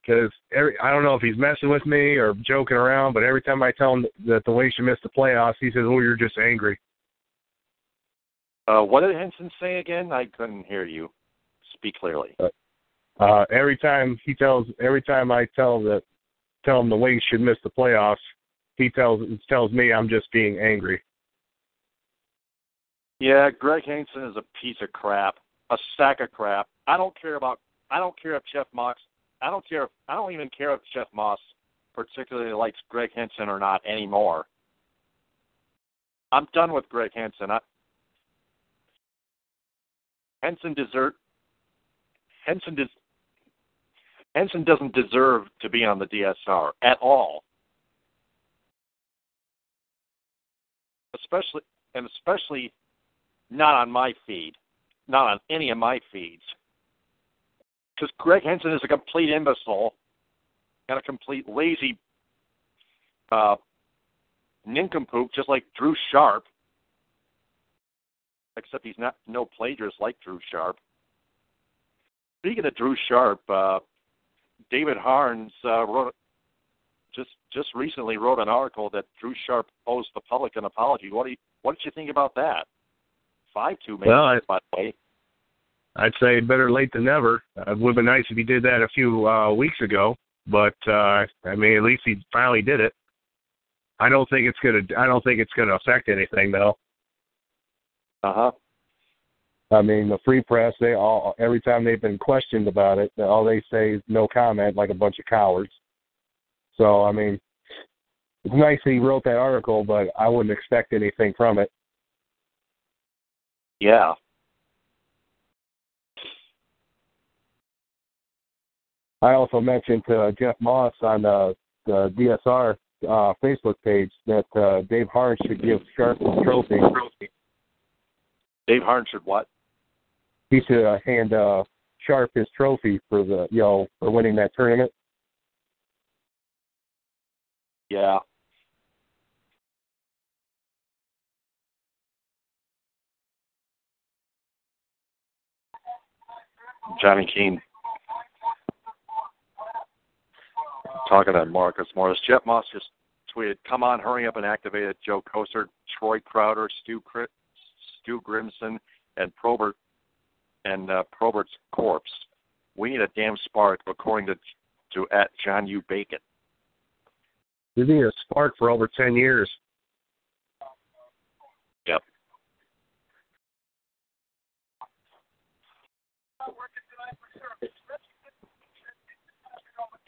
Speaker 3: because every I don't know if he's messing with me or joking around, but every time I tell him that the Wings should miss the playoffs, he says, "Oh, you're just angry."
Speaker 2: Uh, what did Henson say again? I couldn't hear you. Speak clearly.
Speaker 3: Uh, uh, every time he tells, every time I tell that, tell him the Wings should miss the playoffs, he tells tells me I'm just being angry.
Speaker 2: Yeah, Greg Henson is a piece of crap, a sack of crap. I don't care about. I don't care if Jeff Moss. I don't care. If, I don't even care if Jeff Moss particularly likes Greg Henson or not anymore. I'm done with Greg Henson. I, Henson desert. Henson des, Henson doesn't deserve to be on the DSR at all. Especially and especially not on my feed, not on any of my feeds. Because Greg Henson is a complete imbecile and a complete lazy uh, nincompoop, just like Drew Sharp. Except he's not no plagiarist like Drew Sharp. Speaking of Drew Sharp, uh, David Harns uh, wrote just just recently wrote an article that Drew Sharp owes the public an apology. What do you what did you think about that? Five two maybe well, I, by the way.
Speaker 3: I'd say better late than never. It would have been nice if he did that a few uh, weeks ago, but uh, I mean, at least he finally did it. I don't think it's gonna. I don't think it's gonna affect anything though.
Speaker 2: Uh huh.
Speaker 3: I mean, the free press, they all every time they've been questioned about it, all they say is no comment, like a bunch of cowards. So, I mean, it's nice he wrote that article, but I wouldn't expect anything from it.
Speaker 2: Yeah.
Speaker 3: I also mentioned to Jeff Moss on the, the DSR uh, Facebook page that uh, Dave Harn should give Sharp the trophy.
Speaker 2: Dave Harn should what?
Speaker 3: he should uh, hand uh, Sharp his trophy for the you know for winning that tournament.
Speaker 2: Yeah. Johnny Keene talking to Marcus Morris. Jeff Moss just tweeted, "Come on, hurry up and activate it." Joe Kocur, Troy Crowder, Stu Stu Grimson, and Probert and uh, Probert's corpse. We need a damn spark, according to to at John U. Bacon.
Speaker 3: We need a spark for over ten years.
Speaker 2: Yep.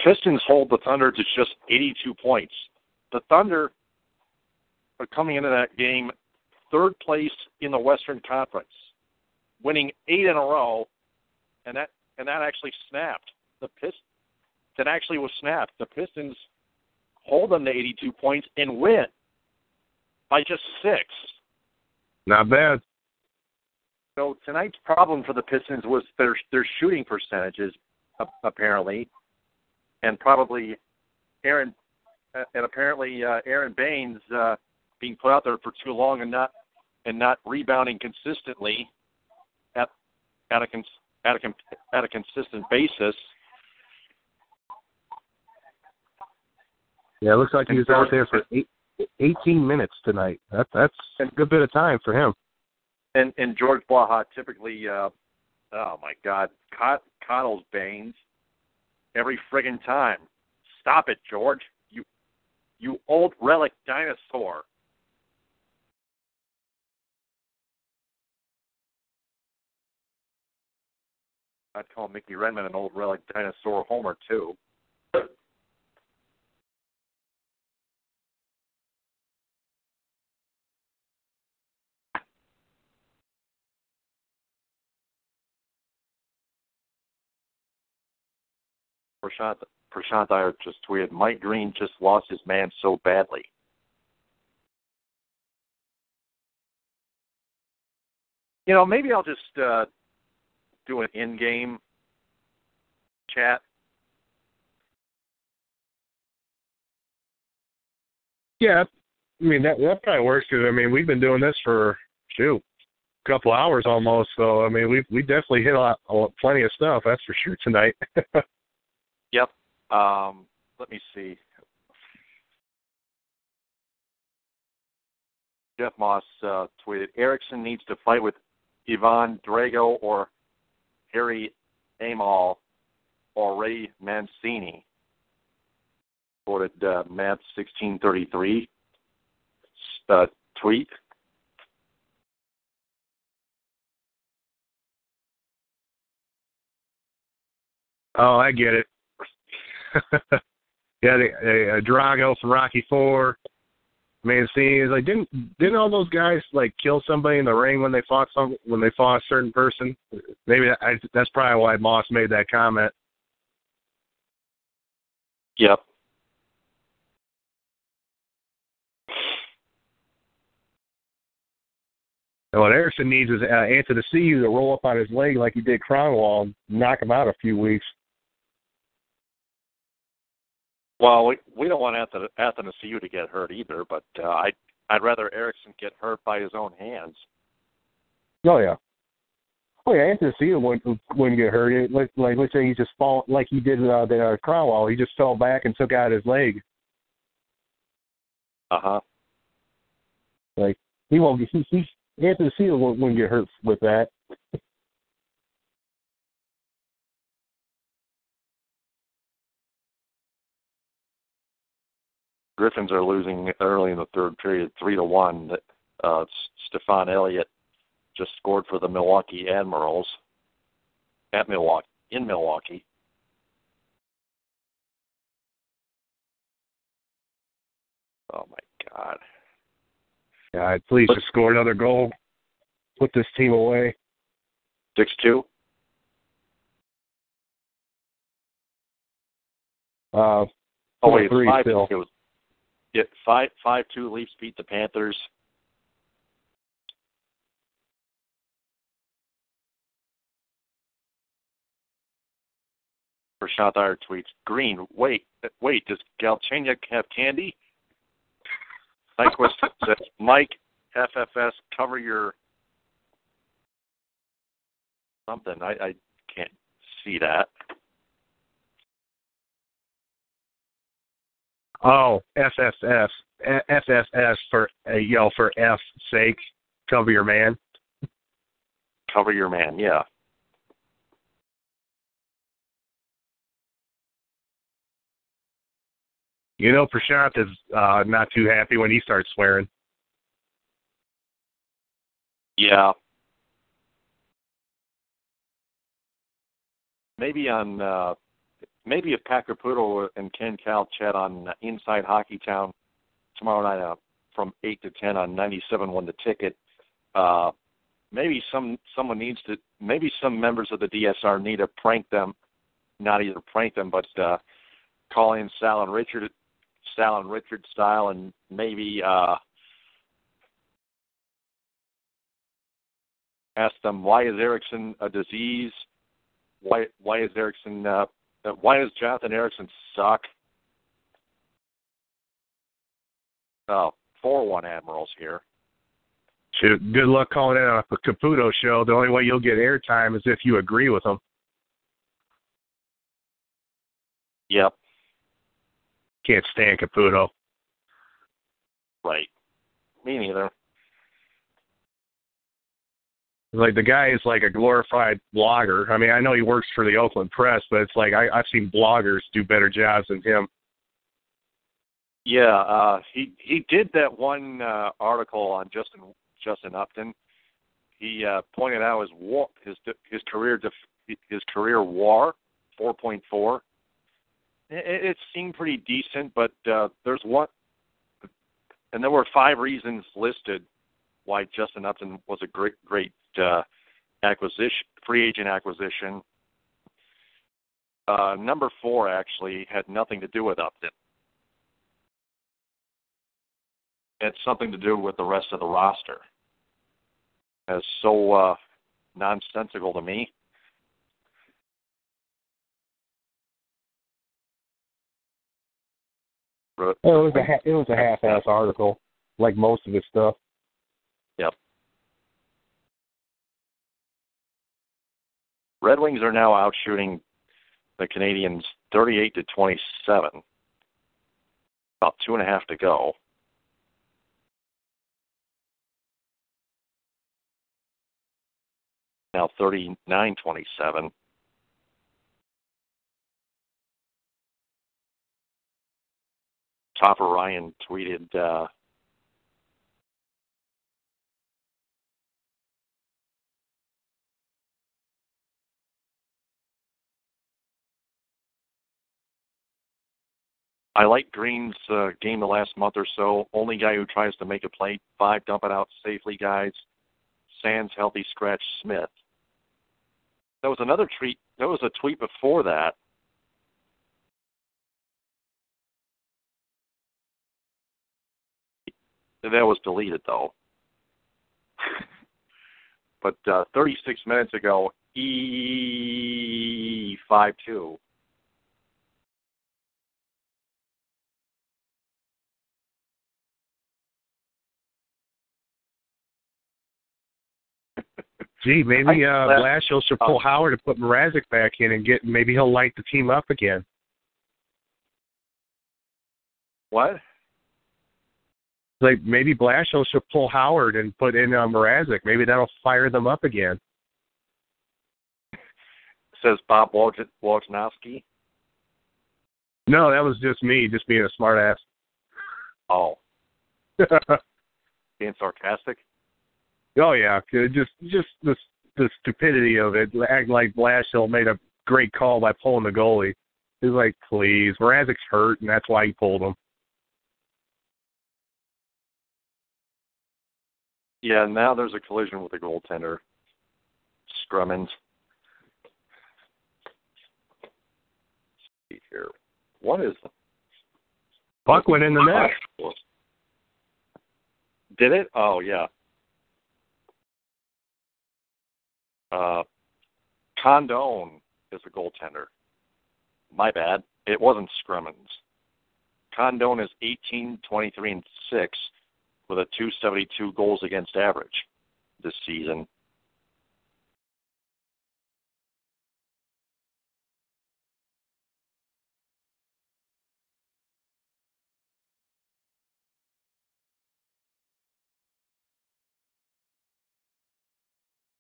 Speaker 2: Pistons hold the Thunder to just 82 points. The Thunder are coming into that game third place in the Western Conference winning eight in a row, and that and that actually snapped. The Pist that actually was snapped. The Pistons hold them to 82 points and win by just six.
Speaker 3: Not bad.
Speaker 2: So tonight's problem for the Pistons was their their shooting percentages, apparently, and probably Aron and apparently uh, Aron Baynes uh, being put out there for too long and not and not rebounding consistently at a cons- at a at a consistent basis.
Speaker 3: Yeah, it looks like he was out there for eight, 18 minutes tonight. That that's a good bit of time for him.
Speaker 2: And and George Blaha typically, uh, oh my God, cod, coddles Baynes every friggin' time. Stop it, George. You, you old relic dinosaur. I'd call Mickey Redmond an old relic dinosaur homer too. Prashant Prashant Iyer just tweeted, Mike Green just lost his man so badly. You know, maybe I'll just uh, do an in-game chat.
Speaker 3: Yeah, I mean that that probably works because I mean we've been doing this for shoot couple hours almost. So I mean we we definitely hit a lot, a lot, plenty of stuff. That's for sure tonight.
Speaker 2: yep. Um, let me see. Jeff Moss uh, tweeted: Ericsson needs to fight with Ivan Drago or Harry Amal or Ray Mancini. Quoted uh, Matt sixteen thirty three uh, tweet.
Speaker 3: Oh, I get it. yeah, uh, Drago from Rocky Four, Mancini is like didn't didn't all those guys like kill somebody in the ring when they fought some when they fought a certain person? Maybe that, I, that's probably why Moss made that comment.
Speaker 2: Yep.
Speaker 3: And what Ericsson needs is uh, Anthony you to roll up on his leg like he did and knock him out a few weeks.
Speaker 2: Well, we we don't want Athanasiou to get hurt either, but uh, I I'd, I'd rather Ericsson get hurt by his own hands.
Speaker 3: Oh yeah. Oh yeah, Athanasiou wouldn't wouldn't get hurt. Like like let's say he just fall like he did uh, the uh, Kronwall. He just fell back and took out his leg.
Speaker 2: Uh huh.
Speaker 3: Like he won't. He, he Athanasiou wouldn't, wouldn't get hurt with that.
Speaker 2: Griffins are losing early in the third period, three to one. Uh, Stefan Elliott just scored for the Milwaukee Admirals at Milwaukee in Milwaukee. Oh my God!
Speaker 3: God, please just score another goal. Put this team away.
Speaker 2: Six two.
Speaker 3: Uh,
Speaker 2: oh wait,
Speaker 3: three
Speaker 2: five.
Speaker 3: still.
Speaker 2: It was yeah, five five two Leafs beat the Panthers. Prashant Iyer tweets, Green, wait, wait, does Galchenyuk have candy? Nyquist says, Mike, FFS, cover your something. I, I can't see that.
Speaker 3: Oh, FFS, FFS for uh, you know for F sake, cover your man.
Speaker 2: Cover your man, yeah.
Speaker 3: You know, Prashant is uh, not too happy when he starts swearing.
Speaker 2: Yeah. Maybe on uh, maybe if Pat Caputo and Ken Kal chat on Inside Hockey Town tomorrow night uh, from eight to ten on ninety seven one the ticket. Uh, maybe some someone needs to maybe some members of the DSR need to prank them, not either prank them, but uh, call in Sal and Richard, Sal and Richard style, and maybe uh, ask them why is Ericsson a disease? Why why is Ericsson uh, Uh, why does Jonathan Ericsson suck? oh, Oh, four one Admirals here.
Speaker 3: Shoot, good luck calling in on a Caputo show. The only way you'll get airtime is if you agree with them.
Speaker 2: Yep.
Speaker 3: Can't stand Caputo.
Speaker 2: Right. Me neither.
Speaker 3: Like the guy is like a glorified blogger. I mean, I know he works for the Oakland Press, but it's like I, I've seen bloggers do better jobs than him.
Speaker 2: Yeah, uh, he he did that one uh, article on Justin Justin Upton. He uh, pointed out his war, his his career def, his career WAR, 4.4. It, it seemed pretty decent, but uh, there's one, and there were five reasons listed why Justin Upton was a great, great uh, acquisition, free agent acquisition. Uh, number four actually had nothing to do with Upton. It's something to do with the rest of the roster. It's so uh, nonsensical to me.
Speaker 3: It was a it was a half-ass article, like most of his stuff.
Speaker 2: Yep. Red Wings are now out shooting the Canadiens 38 to 27. About two and a half to go. Now 39 27. Topper Ryan tweeted uh, I like Green's uh, game the last month or so. Only guy who tries to make a play. Five dump it out safely guys. Sands healthy scratch Smith. That was another tweet. That was a tweet before that. That was deleted though. but uh, 36 minutes ago, e five two.
Speaker 3: Gee, maybe uh, Blashill should pull Howard and put Mrazek back in and get maybe he'll light the team up again.
Speaker 2: What?
Speaker 3: Like maybe Blashill should pull Howard and put in uh, Mrazek. Maybe that'll fire them up again.
Speaker 2: Says Bob Wojnowski.
Speaker 3: No, that was just me, just being a smartass.
Speaker 2: Oh. being sarcastic.
Speaker 3: Oh yeah, just just the the stupidity of it. Act like Blashill made a great call by pulling the goalie. He's like, please, Mrazek's hurt, and that's why he pulled him.
Speaker 2: Yeah, now there's a collision with the goaltender, Scrummins. see here. What is the
Speaker 3: Puck went in the net.
Speaker 2: Did it? Oh yeah. Uh, Condon is a goaltender. My bad. It wasn't Scrummins. Condon is 18, 23, and 6 with a 272 goals against average this season.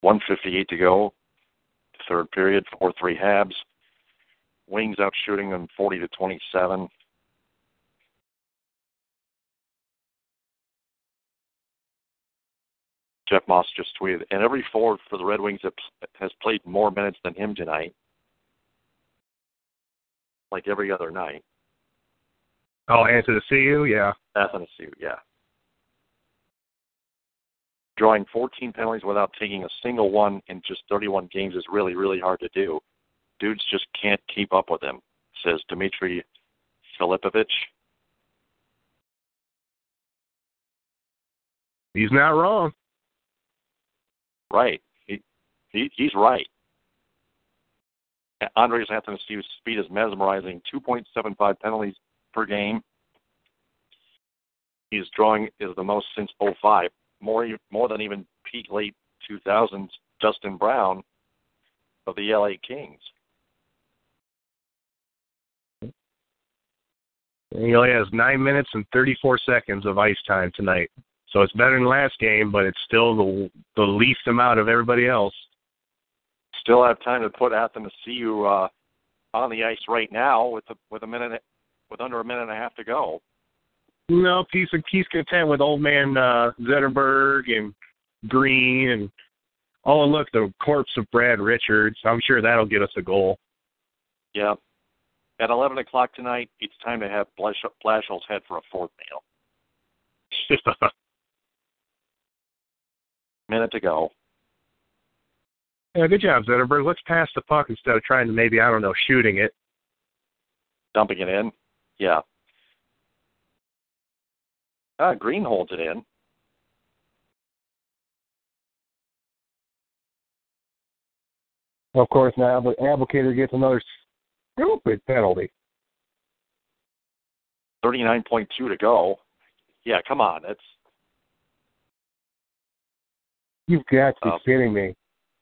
Speaker 2: One fifty eight to go. Third period, four three Habs. Wings out shooting them forty to twenty seven. Jeff Moss just tweeted, and every forward for the Red Wings has played more minutes than him tonight, like every other night.
Speaker 3: Oh, Anthony Athanasiou, yeah.
Speaker 2: Anthony Athanasiou, yeah drawing 14 penalties without taking a single one in just 31 games is really, really hard to do. Dudes just can't keep up with him, says Dimitri Filipovic.
Speaker 3: He's not wrong.
Speaker 2: Right. He, he he's right. Andreas Athanasiou's speed is mesmerizing. 2.75 penalties per game. He's drawing is the most since 05 more more than even peak late 2000s Dustin Brown of the LA Kings.
Speaker 3: He only has nine minutes and 34 seconds of ice time tonight, so it's better than last game, but it's still the the least amount of everybody else.
Speaker 2: Still have time to put Athanasiou uh, on the ice right now with a, with a minute with under a minute and a half to go.
Speaker 3: No, he's he's content with old man uh Zetterberg and Green and Oh, look, the corpse of Brad Richards. I'm sure that'll get us a goal.
Speaker 2: Yeah. At 11 o'clock tonight, it's time to have Blashill's head for a fourth meal. Minute to go.
Speaker 3: Yeah, good job, Zetterberg. Let's pass the puck instead of trying to maybe, I don't know, shooting it.
Speaker 2: Dumping it in? Yeah. Ah, Green holds it in.
Speaker 3: Of course, now Abdelkader gets another stupid penalty.
Speaker 2: 39.2 to go. Yeah, come on. That's
Speaker 3: You've got to be uh, kidding me.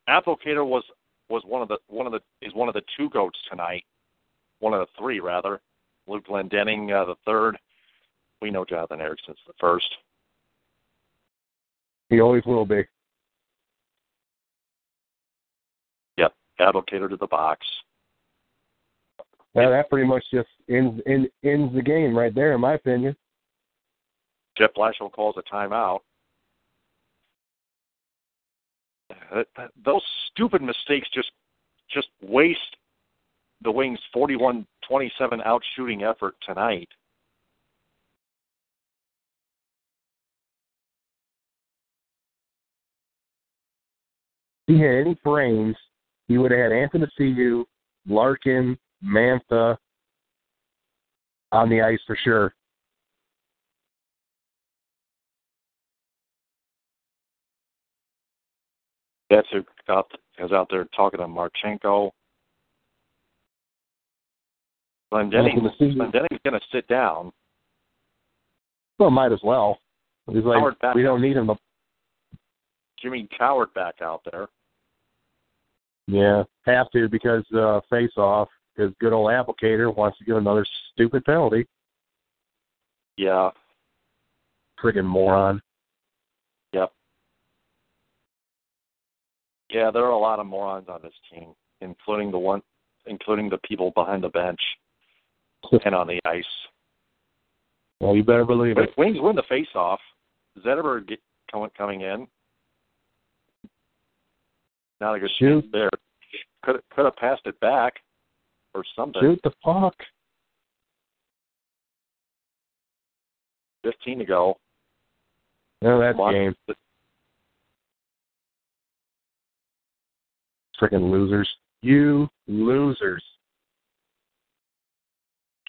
Speaker 2: Abdelkader was was one of the one of the is one of the two goats tonight. One of the three rather. Luke Glendening uh, the third. We know Jonathan Ericsson's the first.
Speaker 3: He always will be.
Speaker 2: Yep, Abdelkader to the box.
Speaker 3: Well, that pretty much just ends ends, ends the game right there, in my opinion.
Speaker 2: Jeff Blashill calls a timeout. Uh, those stupid mistakes just just waste the Wings' 41-27 out shooting effort tonight.
Speaker 3: He had any brains, he would have had Anthony Athanasiou, Larkin, Mantha on the ice for sure.
Speaker 2: That's who out, is out there talking to Marchenko. Glendening, Glendening's going to sit down.
Speaker 3: Well, might as well. He's like, we don't need him to.
Speaker 2: Jimmy Coward back out there.
Speaker 3: Yeah, have to because uh, face off because good old Abdelkader wants to give another stupid penalty.
Speaker 2: Yeah.
Speaker 3: Friggin' moron.
Speaker 2: Yep. Yeah, there are a lot of morons on this team, including the one, including the people behind the bench and on the ice.
Speaker 3: Well, you better believe
Speaker 2: but
Speaker 3: it.
Speaker 2: Wings win the face-off. Zetterberg get, coming coming in. Not a good
Speaker 3: shoot
Speaker 2: there. Could could have passed it back or something.
Speaker 3: Shoot the puck.
Speaker 2: Fifteen to go.
Speaker 3: No, that's game. Freaking losers. You losers.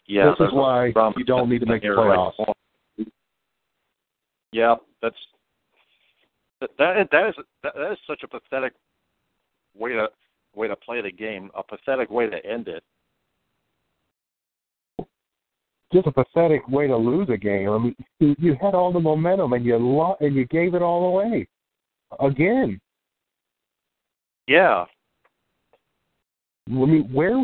Speaker 2: Yeah,
Speaker 3: this is why you don't need to make the playoffs.
Speaker 2: Yeah, that's that. That is that is such a pathetic way to way to play the game. A pathetic way to end it.
Speaker 3: Just a pathetic way to lose a game. I mean, you you had all the momentum and you lo- and you gave it all away again.
Speaker 2: Yeah,
Speaker 3: I mean, where?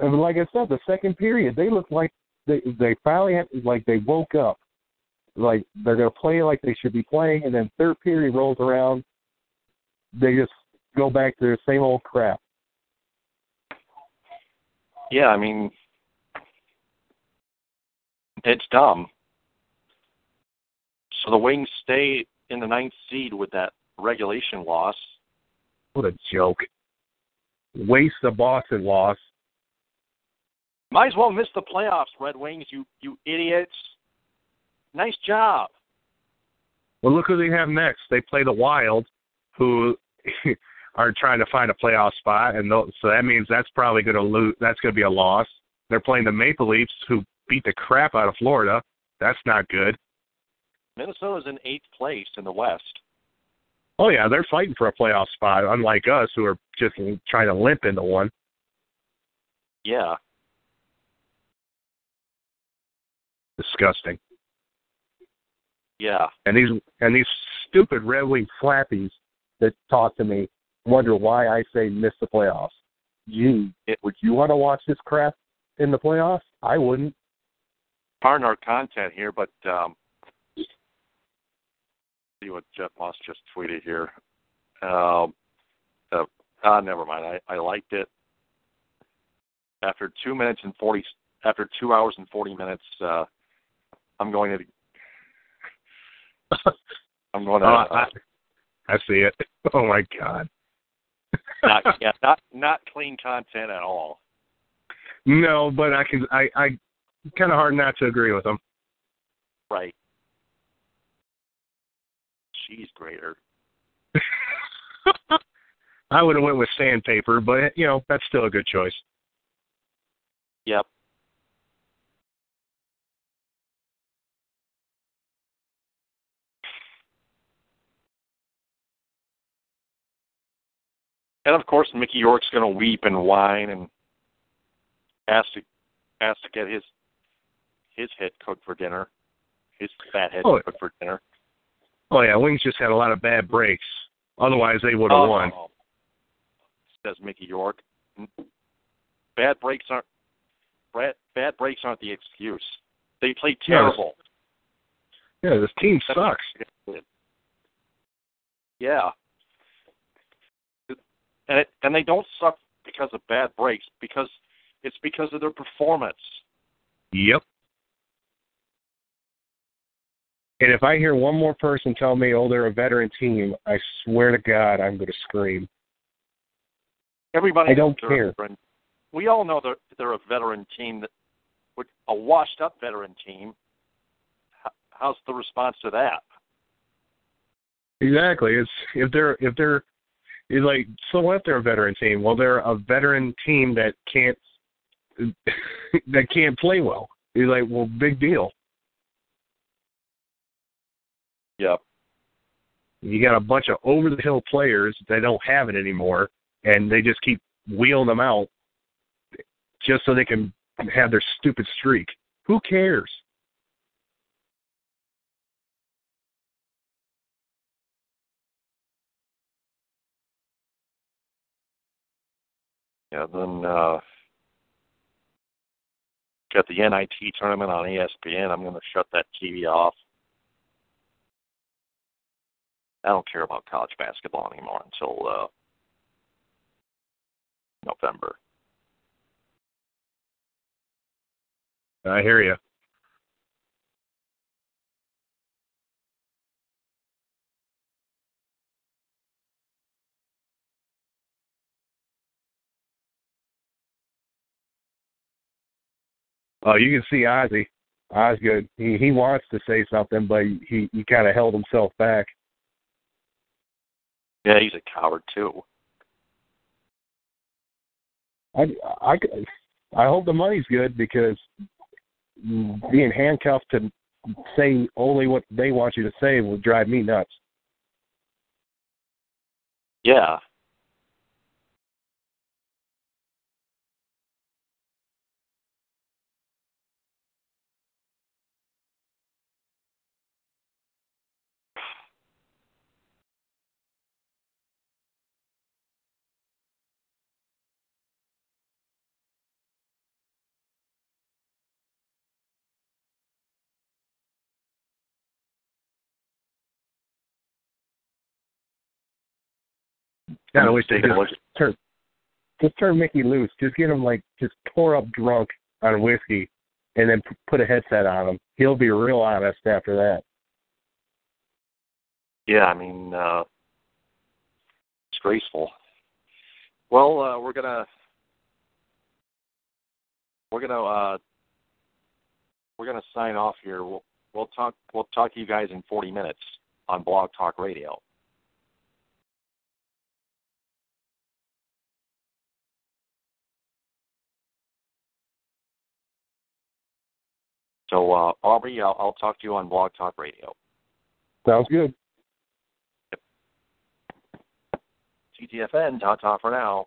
Speaker 3: I mean, like I said, the second period, they looked like they they finally had like they woke up, like they're gonna play like they should be playing, and then third period rolls around, they just go back to the same old crap.
Speaker 2: Yeah, I mean, it's dumb. So the Wings stay in the ninth seed with that regulation loss.
Speaker 3: What a joke waste the Boston loss.
Speaker 2: Might as well miss the playoffs, Red Wings. You you idiots. Nice job.
Speaker 3: Well, look who they have next. They play the Wild, who are trying to find a playoff spot, and so that means that's probably going to lose. That's going to be a loss. They're playing the Maple Leafs, who beat the crap out of Florida. That's not good.
Speaker 2: Minnesota's in eighth place in the West.
Speaker 3: Oh yeah, they're fighting for a playoff spot, unlike us who are just trying to limp into one.
Speaker 2: Yeah.
Speaker 3: Disgusting.
Speaker 2: Yeah.
Speaker 3: And these and these stupid Red Wing flappies that talk to me wonder why I say miss the playoffs. Gee, it, would you want to watch this crap in the playoffs? I wouldn't.
Speaker 2: Pardon our content here, but um, see what Jeff Moss just tweeted here. Uh, uh, ah, never mind. I, I liked it. After two minutes and forty, after two hours and forty minutes, uh, I'm going to. I'm going to.
Speaker 3: Oh, I, I see it. Oh my god.
Speaker 2: Not yeah, not not clean content at all.
Speaker 3: No, but I can I I kind of hard not to agree with him.
Speaker 2: Right. She's greater.
Speaker 3: I would have went with sandpaper, but you know that's still a good choice.
Speaker 2: Yep. And of course, Mickey York's going to weep and whine and ask to ask to get his his head cooked for dinner, his fat head
Speaker 3: Oh.
Speaker 2: cooked for dinner.
Speaker 3: Oh yeah, Wings just had a lot of bad breaks. Otherwise, they would have
Speaker 2: Oh,
Speaker 3: won.
Speaker 2: Says Mickey York. Bad breaks aren't bad, bad breaks aren't the excuse. They play
Speaker 3: Yeah,
Speaker 2: terrible.
Speaker 3: Yeah, this team sucks.
Speaker 2: Yeah. And it, and they don't suck because of bad breaks because it's because of their performance.
Speaker 3: Yep. And if I hear one more person tell me, "Oh, they're a veteran team," I swear to God, I'm going to scream.
Speaker 2: Everybody
Speaker 3: I don't
Speaker 2: knows they're a
Speaker 3: care.
Speaker 2: We all know they're they're a veteran team that would a washed up veteran team. How's the response to that?
Speaker 3: Exactly. It's if they're if they're it's like so what? They're a veteran team. Well, they're a veteran team that can't that can't play well. You're like, well, big deal.
Speaker 2: Yep.
Speaker 3: You got a bunch of over the hill players that don't have it anymore, and they just keep wheeling them out just so they can have their stupid streak. Who cares?
Speaker 2: Yeah, then uh got the NIT tournament on ESPN. I'm going to shut that TV off. I don't care about college basketball anymore until uh November.
Speaker 3: I hear you. Oh, you can see Ozzy. Osgood. He he wants to say something, but he he kind of held himself back.
Speaker 2: Yeah, he's a coward too.
Speaker 3: I I I hope the money's good because being handcuffed to say only what they want you to say would drive me nuts.
Speaker 2: Yeah.
Speaker 3: Kind of wish they
Speaker 2: Taking
Speaker 3: just
Speaker 2: look
Speaker 3: turn just turn Mickey loose. Just get him like just pour up drunk on whiskey, and then p- put a headset on him. He'll be real honest after that.
Speaker 2: Yeah, I mean, uh, disgraceful. Well, uh, we're gonna we're gonna uh, we're gonna sign off here. We'll we'll talk we'll talk to you guys in 40 minutes on Blog Talk Radio. So, uh, Aubrey, I'll, I'll talk to you on Blog Talk Radio.
Speaker 3: Sounds good.
Speaker 2: TTFN, ta ta for now.